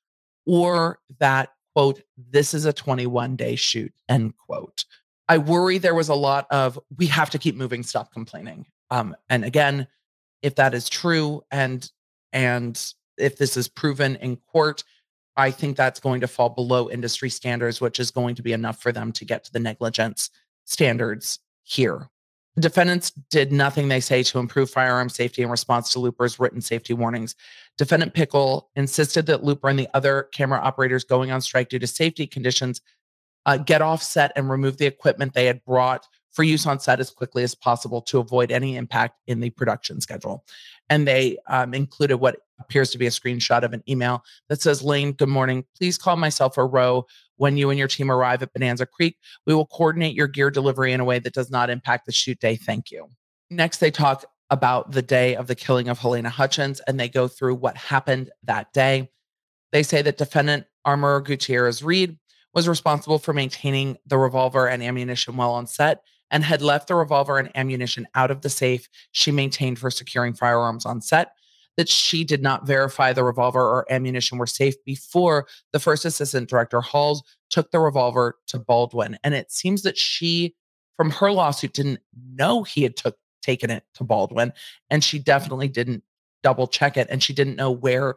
or that, quote, this is a 21 day shoot, end quote. I worry there was a lot of, we have to keep moving, stop complaining. Um, and again, if that is true and and if this is proven in court, I think that's going to fall below industry standards, which is going to be enough for them to get to the negligence standards here. Defendants did nothing, they say, to improve firearm safety in response to Looper's written safety warnings. Defendant Pickle insisted that Looper and the other camera operators going on strike due to safety conditions uh, get off set and remove the equipment they had brought for use on set as quickly as possible to avoid any impact in the production schedule. And they um, included what appears to be a screenshot of an email that says, Lane, good morning. Please call myself or Roe when you and your team arrive at Bonanza Creek. We will coordinate your gear delivery in a way that does not impact the shoot day. Thank you. Next, they talk about the day of the killing of Halyna Hutchins and they go through what happened that day. They say that defendant Armorer Gutierrez Reed was responsible for maintaining the revolver and ammunition while on set and had left the revolver and ammunition out of the safe she maintained for securing firearms on set. That she did not verify the revolver or ammunition were safe before the first assistant director Halls took the revolver to Baldwin. And it seems that she, from her lawsuit, didn't know he had took taken it to Baldwin, and she definitely didn't double check it, and she didn't know where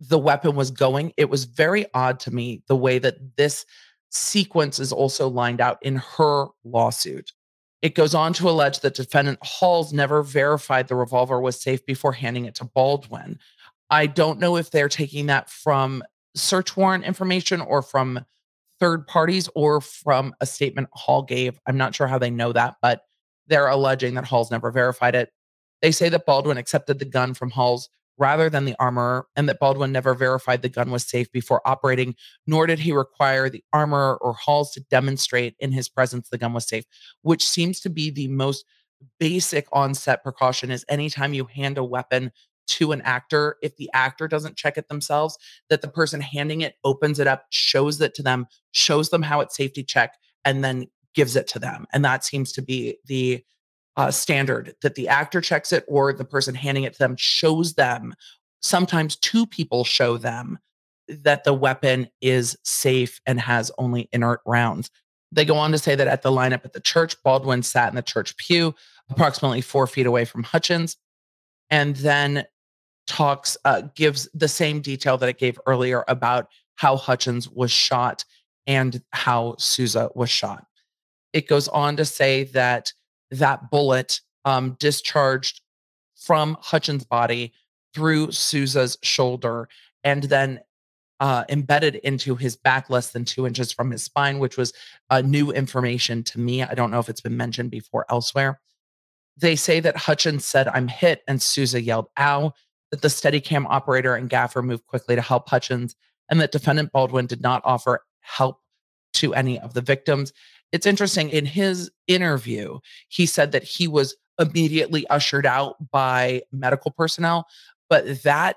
the weapon was going. It was very odd to me the way that this sequence is also lined out in her lawsuit. It goes on to allege that defendant Halls never verified the revolver was safe before handing it to Baldwin. I don't know if they're taking that from search warrant information or from third parties or from a statement Hall gave. I'm not sure how they know that, but they're alleging that Halls never verified it. They say that Baldwin accepted the gun from Halls rather than the armorer, and that Baldwin never verified the gun was safe before operating, nor did he require the armorer or Halls to demonstrate in his presence the gun was safe, which seems to be the most basic onset precaution is anytime you hand a weapon to an actor if the actor doesn't check it themselves that the person handing it opens it up shows it to them shows them how it's safety check and then gives it to them. And that seems to be the uh, standard that the actor checks it or the person handing it to them shows them. Sometimes two people show them that the weapon is safe and has only inert rounds. They go on to say that at the lineup at the church, Baldwin sat in the church pew, approximately four feet away from Hutchins, and then talks, uh, gives the same detail that it gave earlier about how Hutchins was shot and how Souza was shot. It goes on to say that that bullet um, discharged from Hutchins' body through Souza's shoulder and then uh, embedded into his back less than two inches from his spine, which was uh, new information to me. I don't know if it's been mentioned before elsewhere. They say that Hutchins said, I'm hit, and Souza yelled, ow, that the Steadicam operator and gaffer moved quickly to help Hutchins, and that defendant Baldwin did not offer help to any of the victims it's interesting in his interview, he said that he was immediately ushered out by medical personnel, but that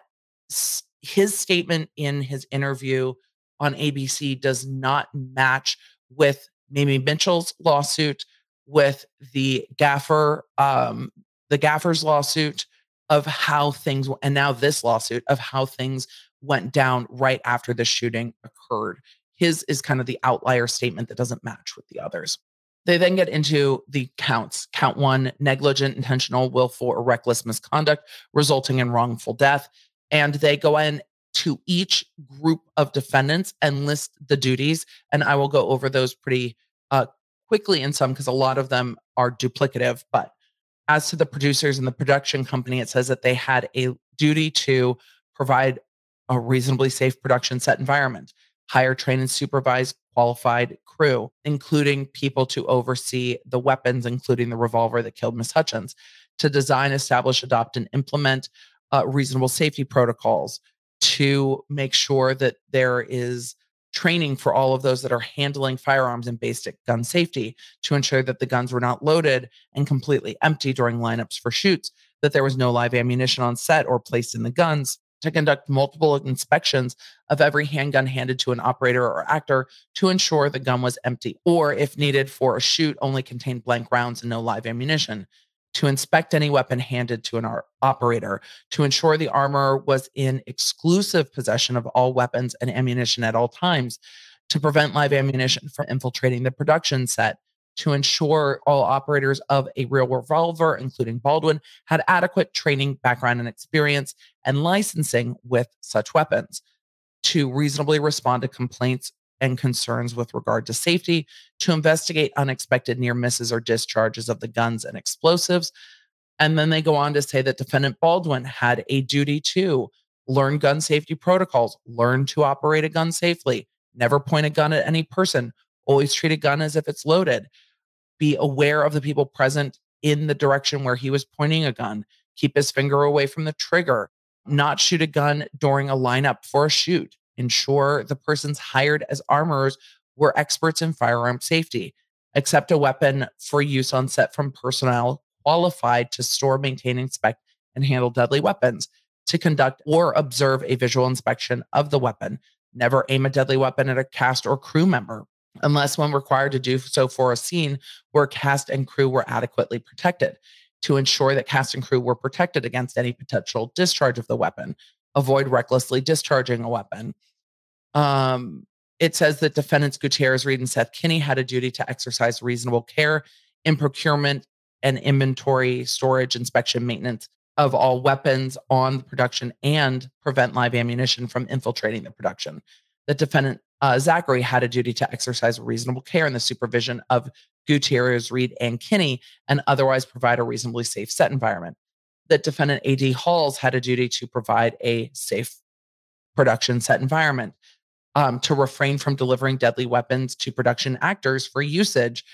his statement in his interview on ABC does not match with Mamie Mitchell's lawsuit, with the gaffer, um, the gaffer's lawsuit of how things, and now this lawsuit of how things went down right after the shooting occurred. His is kind of the outlier statement that doesn't match with the others. They then get into the counts. Count one negligent, intentional, willful, or reckless misconduct resulting in wrongful death. And they go in to each group of defendants and list the duties. And I will go over those pretty uh, quickly in some because a lot of them are duplicative. But as to the producers and the production company, it says that they had a duty to provide a reasonably safe production set environment, hire, train, and supervise qualified crew, including people to oversee the weapons, including the revolver that killed Miss Hutchins, to design, establish, adopt, and implement uh, reasonable safety protocols, to make sure that there is training for all of those that are handling firearms and basic gun safety to ensure that the guns were not loaded and completely empty during lineups for shoots, that there was no live ammunition on set or placed in the guns, to conduct multiple inspections of every handgun handed to an operator or actor to ensure the gun was empty, or if needed for a shoot, only contained blank rounds and no live ammunition. To inspect any weapon handed to an operator, to ensure the armor was in exclusive possession of all weapons and ammunition at all times, to prevent live ammunition from infiltrating the production set, to ensure all operators of a real revolver, including Baldwin, had adequate training, background, and experience and licensing with such weapons, to reasonably respond to complaints and concerns with regard to safety, to investigate unexpected near misses or discharges of the guns and explosives. And then they go on to say that defendant Baldwin had a duty to learn gun safety protocols, learn to operate a gun safely, never point a gun at any person, always treat a gun as if it's loaded, be aware of the people present in the direction where he was pointing a gun, keep his finger away from the trigger, not shoot a gun during a lineup for a shoot, ensure the persons hired as armorers were experts in firearm safety, accept a weapon for use on set from personnel qualified to store, maintain, inspect, and handle deadly weapons, to conduct or observe a visual inspection of the weapon, never aim a deadly weapon at a cast or crew member, unless when required to do so for a scene where cast and crew were adequately protected, to ensure that cast and crew were protected against any potential discharge of the weapon, avoid recklessly discharging a weapon. Um, it says that defendants Gutierrez, Reed, and Seth Kenney had a duty to exercise reasonable care in procurement and inventory, storage, inspection, maintenance of all weapons on the production and prevent live ammunition from infiltrating the production. The defendant uh, Zachary had a duty to exercise reasonable care in the supervision of Gutierrez, Reed, and Kenney and otherwise provide a reasonably safe set environment. That defendant AD Halls had a duty to provide a safe production set environment, um, to refrain from delivering deadly weapons to production actors for usage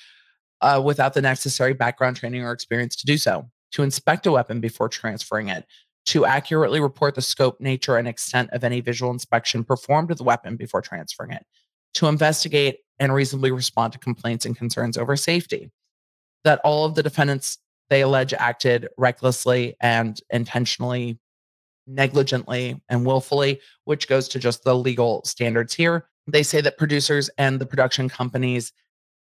uh, without the necessary background training or experience to do so, to inspect a weapon before transferring it, to accurately report the scope, nature, and extent of any visual inspection performed of the weapon before transferring it, to investigate and reasonably respond to complaints and concerns over safety. That all of the defendants they allege acted recklessly and intentionally, negligently, and willfully, which goes to just the legal standards here. They say that producers and the production companies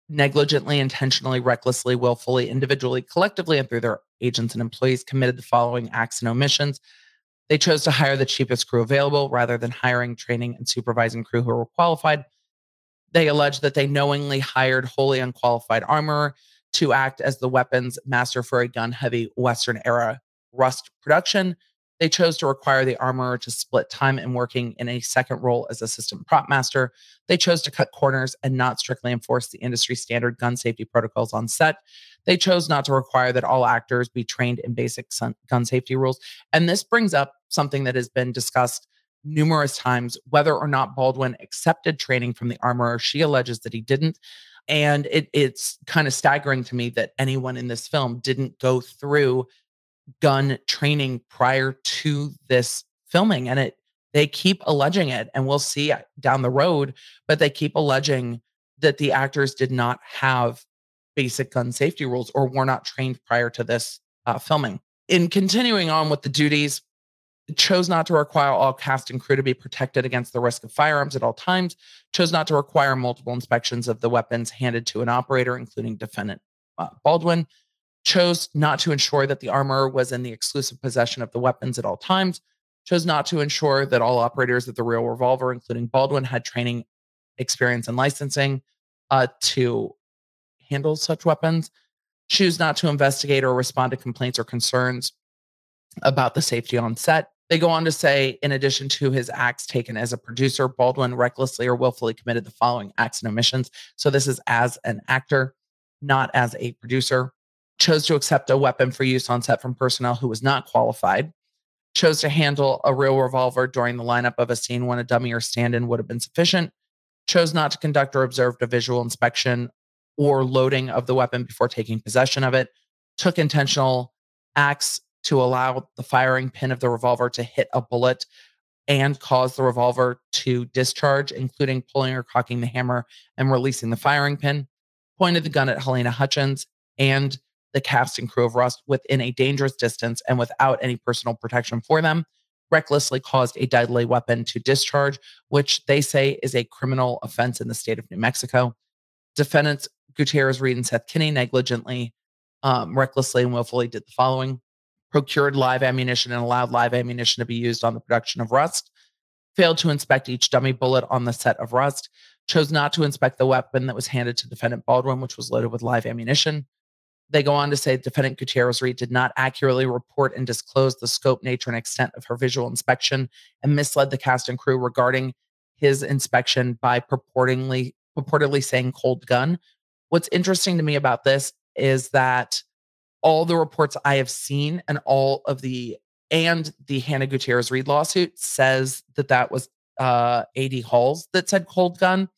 negligently, intentionally, recklessly, willfully, individually, collectively, and through their agents and employees committed the following acts and omissions. They chose to hire the cheapest crew available rather than hiring, training, and supervising crew who were qualified. They allege that they knowingly hired wholly unqualified armorer to act as the weapons master for a gun heavy Western era rust production. They chose to require the armorer to split time and working in a second role as assistant prop master. They chose to cut corners and not strictly enforce the industry standard gun safety protocols on set. They chose not to require that all actors be trained in basic gun safety rules. And this brings up something that has been discussed numerous times whether or not Baldwin accepted training from the armorer. She alleges that he didn't. And it, it's kind of staggering to me that anyone in this film didn't go through gun training prior to this filming. And it they keep alleging it, and we'll see down the road, but they keep alleging that the actors did not have basic gun safety rules or were not trained prior to this uh, filming. In continuing on with the duties, chose not to require all cast and crew to be protected against the risk of firearms at all times, chose not to require multiple inspections of the weapons handed to an operator, including defendant uh, Baldwin, chose not to ensure that the armor was in the exclusive possession of the weapons at all times, chose not to ensure that all operators of the real revolver, including Baldwin, had training, experience, and licensing uh, to handle such weapons, choose not to investigate or respond to complaints or concerns about the safety on set, They go on to say, in addition to his acts taken as a producer, Baldwin recklessly or willfully committed the following acts and omissions. So this is as an actor, not as a producer. Chose to accept a weapon for use on set from personnel who was not qualified. Chose to handle a real revolver during the lineup of a scene when a dummy or stand in would have been sufficient. Chose not to conduct or observe a visual inspection or loading of the weapon before taking possession of it. Took intentional acts to allow the firing pin of the revolver to hit a bullet and cause the revolver to discharge, including pulling or cocking the hammer and releasing the firing pin, pointed the gun at Halyna Hutchins and the cast and crew of Rust within a dangerous distance and without any personal protection for them, recklessly caused a deadly weapon to discharge, which they say is a criminal offense in the state of New Mexico. Defendants Gutierrez Reed and Seth Kenney negligently, um, recklessly, and willfully did the following procured live ammunition and allowed live ammunition to be used on the production of Rust, failed to inspect each dummy bullet on the set of Rust, chose not to inspect the weapon that was handed to defendant Baldwin, which was loaded with live ammunition. They go on to say defendant Gutierrez Reed did not accurately report and disclose the scope, nature, and extent of her visual inspection and misled the cast and crew regarding his inspection by purportedly purportedly saying cold gun. What's interesting to me about this is that all the reports I have seen and all of the and the Hannah Gutierrez Reed lawsuit says that that was uh, AD Halls that said cold gun,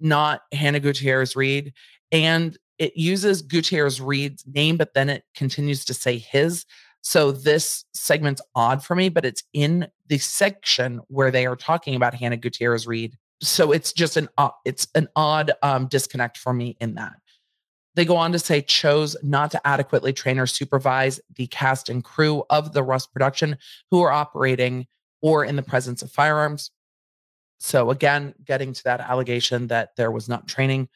not Hannah Gutierrez Reed. And it uses Gutierrez Reed's name, but then it continues to say his. So this segment's odd for me, but it's in the section where they are talking about Hannah Gutierrez Reed. So it's just an uh, it's an odd um, disconnect for me in that. They go on to say chose not to adequately train or supervise the cast and crew of the Rust production who are operating or in the presence of firearms. So, again, getting to that allegation that there was not training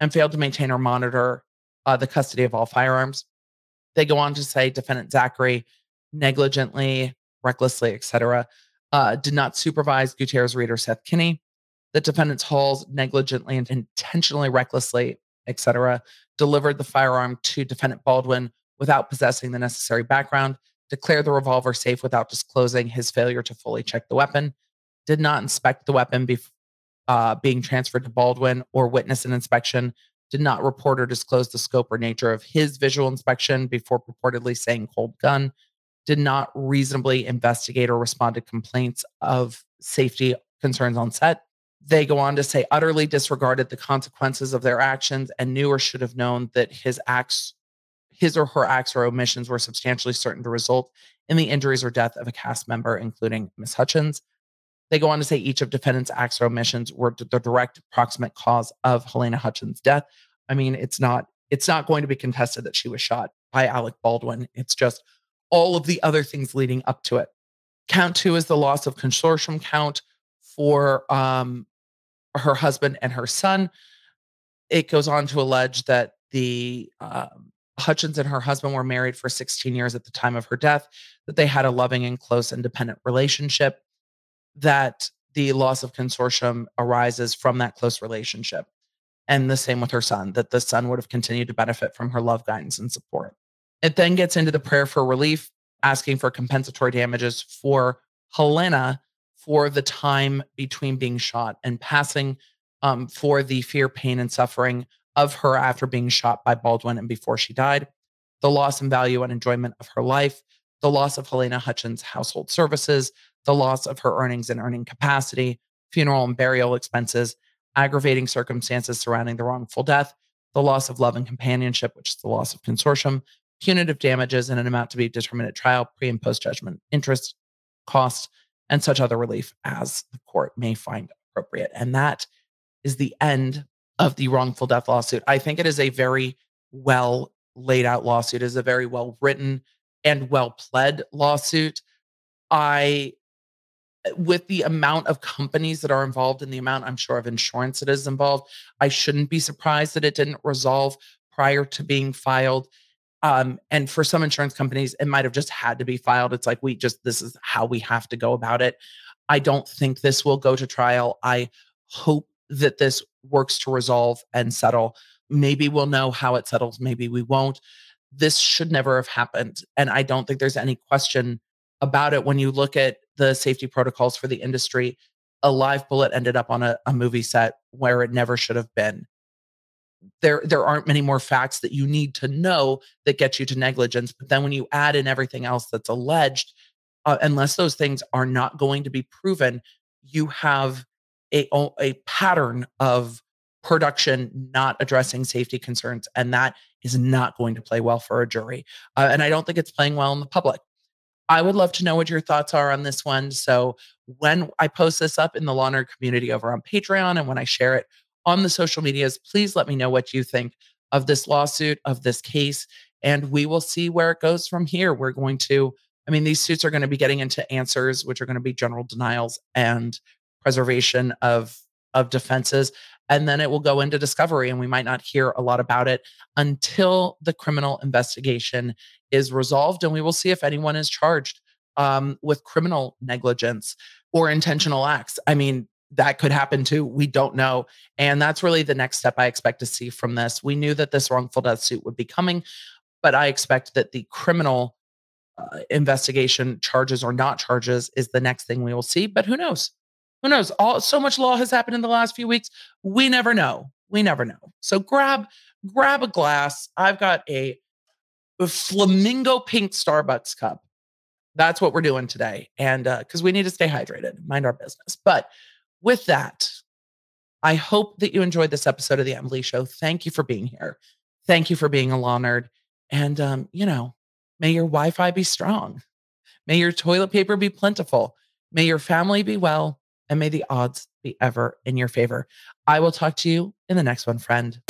and failed to maintain or monitor uh, the custody of all firearms. They go on to say defendant Zachary negligently, recklessly, etc., uh, did not supervise Gutierrez Reed or Seth Kenney. The defendant's Halls negligently and intentionally, recklessly, etc., delivered the firearm to defendant Baldwin without possessing the necessary background, declared the revolver safe without disclosing his failure to fully check the weapon, did not inspect the weapon before uh, being transferred to Baldwin or witness an inspection, did not report or disclose the scope or nature of his visual inspection before purportedly saying cold gun, did not reasonably investigate or respond to complaints of safety concerns on set, they go on to say, utterly disregarded the consequences of their actions and knew or should have known that his acts, his or her acts or omissions were substantially certain to result in the injuries or death of a cast member, including Ms. Hutchins. They go on to say each of defendants' acts or omissions were the direct proximate cause of Halyna Hutchins' death. I mean, it's not it's not going to be contested that she was shot by Alec Baldwin. It's just all of the other things leading up to it. Count two is the loss of consortium count for um, her husband and her son. It goes on to allege that the um, Hutchins and her husband were married for 16 years at the time of her death, that they had a loving and close independent relationship, that the loss of consortium arises from that close relationship. And the same with her son, that the son would have continued to benefit from her love, guidance, and support. It then gets into the prayer for relief, asking for compensatory damages for Halyna for the time between being shot and passing um, for the fear, pain, and suffering of her after being shot by Baldwin and before she died, the loss in value and enjoyment of her life, the loss of Halyna Hutchins' household services, the loss of her earnings and earning capacity, funeral and burial expenses, aggravating circumstances surrounding the wrongful death, the loss of love and companionship, which is the loss of consortium, punitive damages in an amount to be determined at trial, pre and post judgment interest, costs, and such other relief as the court may find appropriate. And that is the end of the wrongful death lawsuit. I think it is a very well laid out lawsuit, it is a very well written and well pled lawsuit. I with the amount of companies that are involved and the amount I'm sure of insurance that is involved, I shouldn't be surprised that it didn't resolve prior to being filed. Um, and for some insurance companies, it might have just had to be filed. It's like, we just, this is how we have to go about it. I don't think this will go to trial. I hope that this works to resolve and settle. Maybe we'll know how it settles. Maybe we won't. This should never have happened. And I don't think there's any question about it when you look at the safety protocols for the industry. A live bullet ended up on a, a movie set where it never should have been. There, there aren't many more facts that you need to know that get you to negligence. But then when you add in everything else that's alleged, uh, unless those things are not going to be proven, you have a, a pattern of production not addressing safety concerns. And that is not going to play well for a jury. Uh, and I don't think it's playing well in the public. I would love to know what your thoughts are on this one. So when I post this up in the Law Nerd community over on Patreon and when I share it on the social medias, please let me know what you think of this lawsuit, of this case, and we will see where it goes from here. We're going to, I mean, these suits are going to be getting into answers, which are going to be general denials and preservation of of defenses and then it will go into discovery and we might not hear a lot about it until the criminal investigation is resolved and we will see if anyone is charged um, with criminal negligence or intentional acts. I mean that could happen too we don't know and that's really the next step i expect to see from this. We knew that this wrongful death suit would be coming but i expect that the criminal uh, investigation charges or not charges is the next thing we will see but who knows who knows? All so much law has happened in the last few weeks. We never know. We never know. So grab grab a glass. I've got a, flamingo pink Starbucks cup. That's what we're doing today. And because uh, we need to stay hydrated, mind our business. But with that, I hope that you enjoyed this episode of the Emily Show. Thank you for being here. Thank you for being a law nerd. And um, you know, may your Wi-Fi be strong. May your toilet paper be plentiful. May your family be well and may the odds be ever in your favor. I will talk to you in the next one, friend.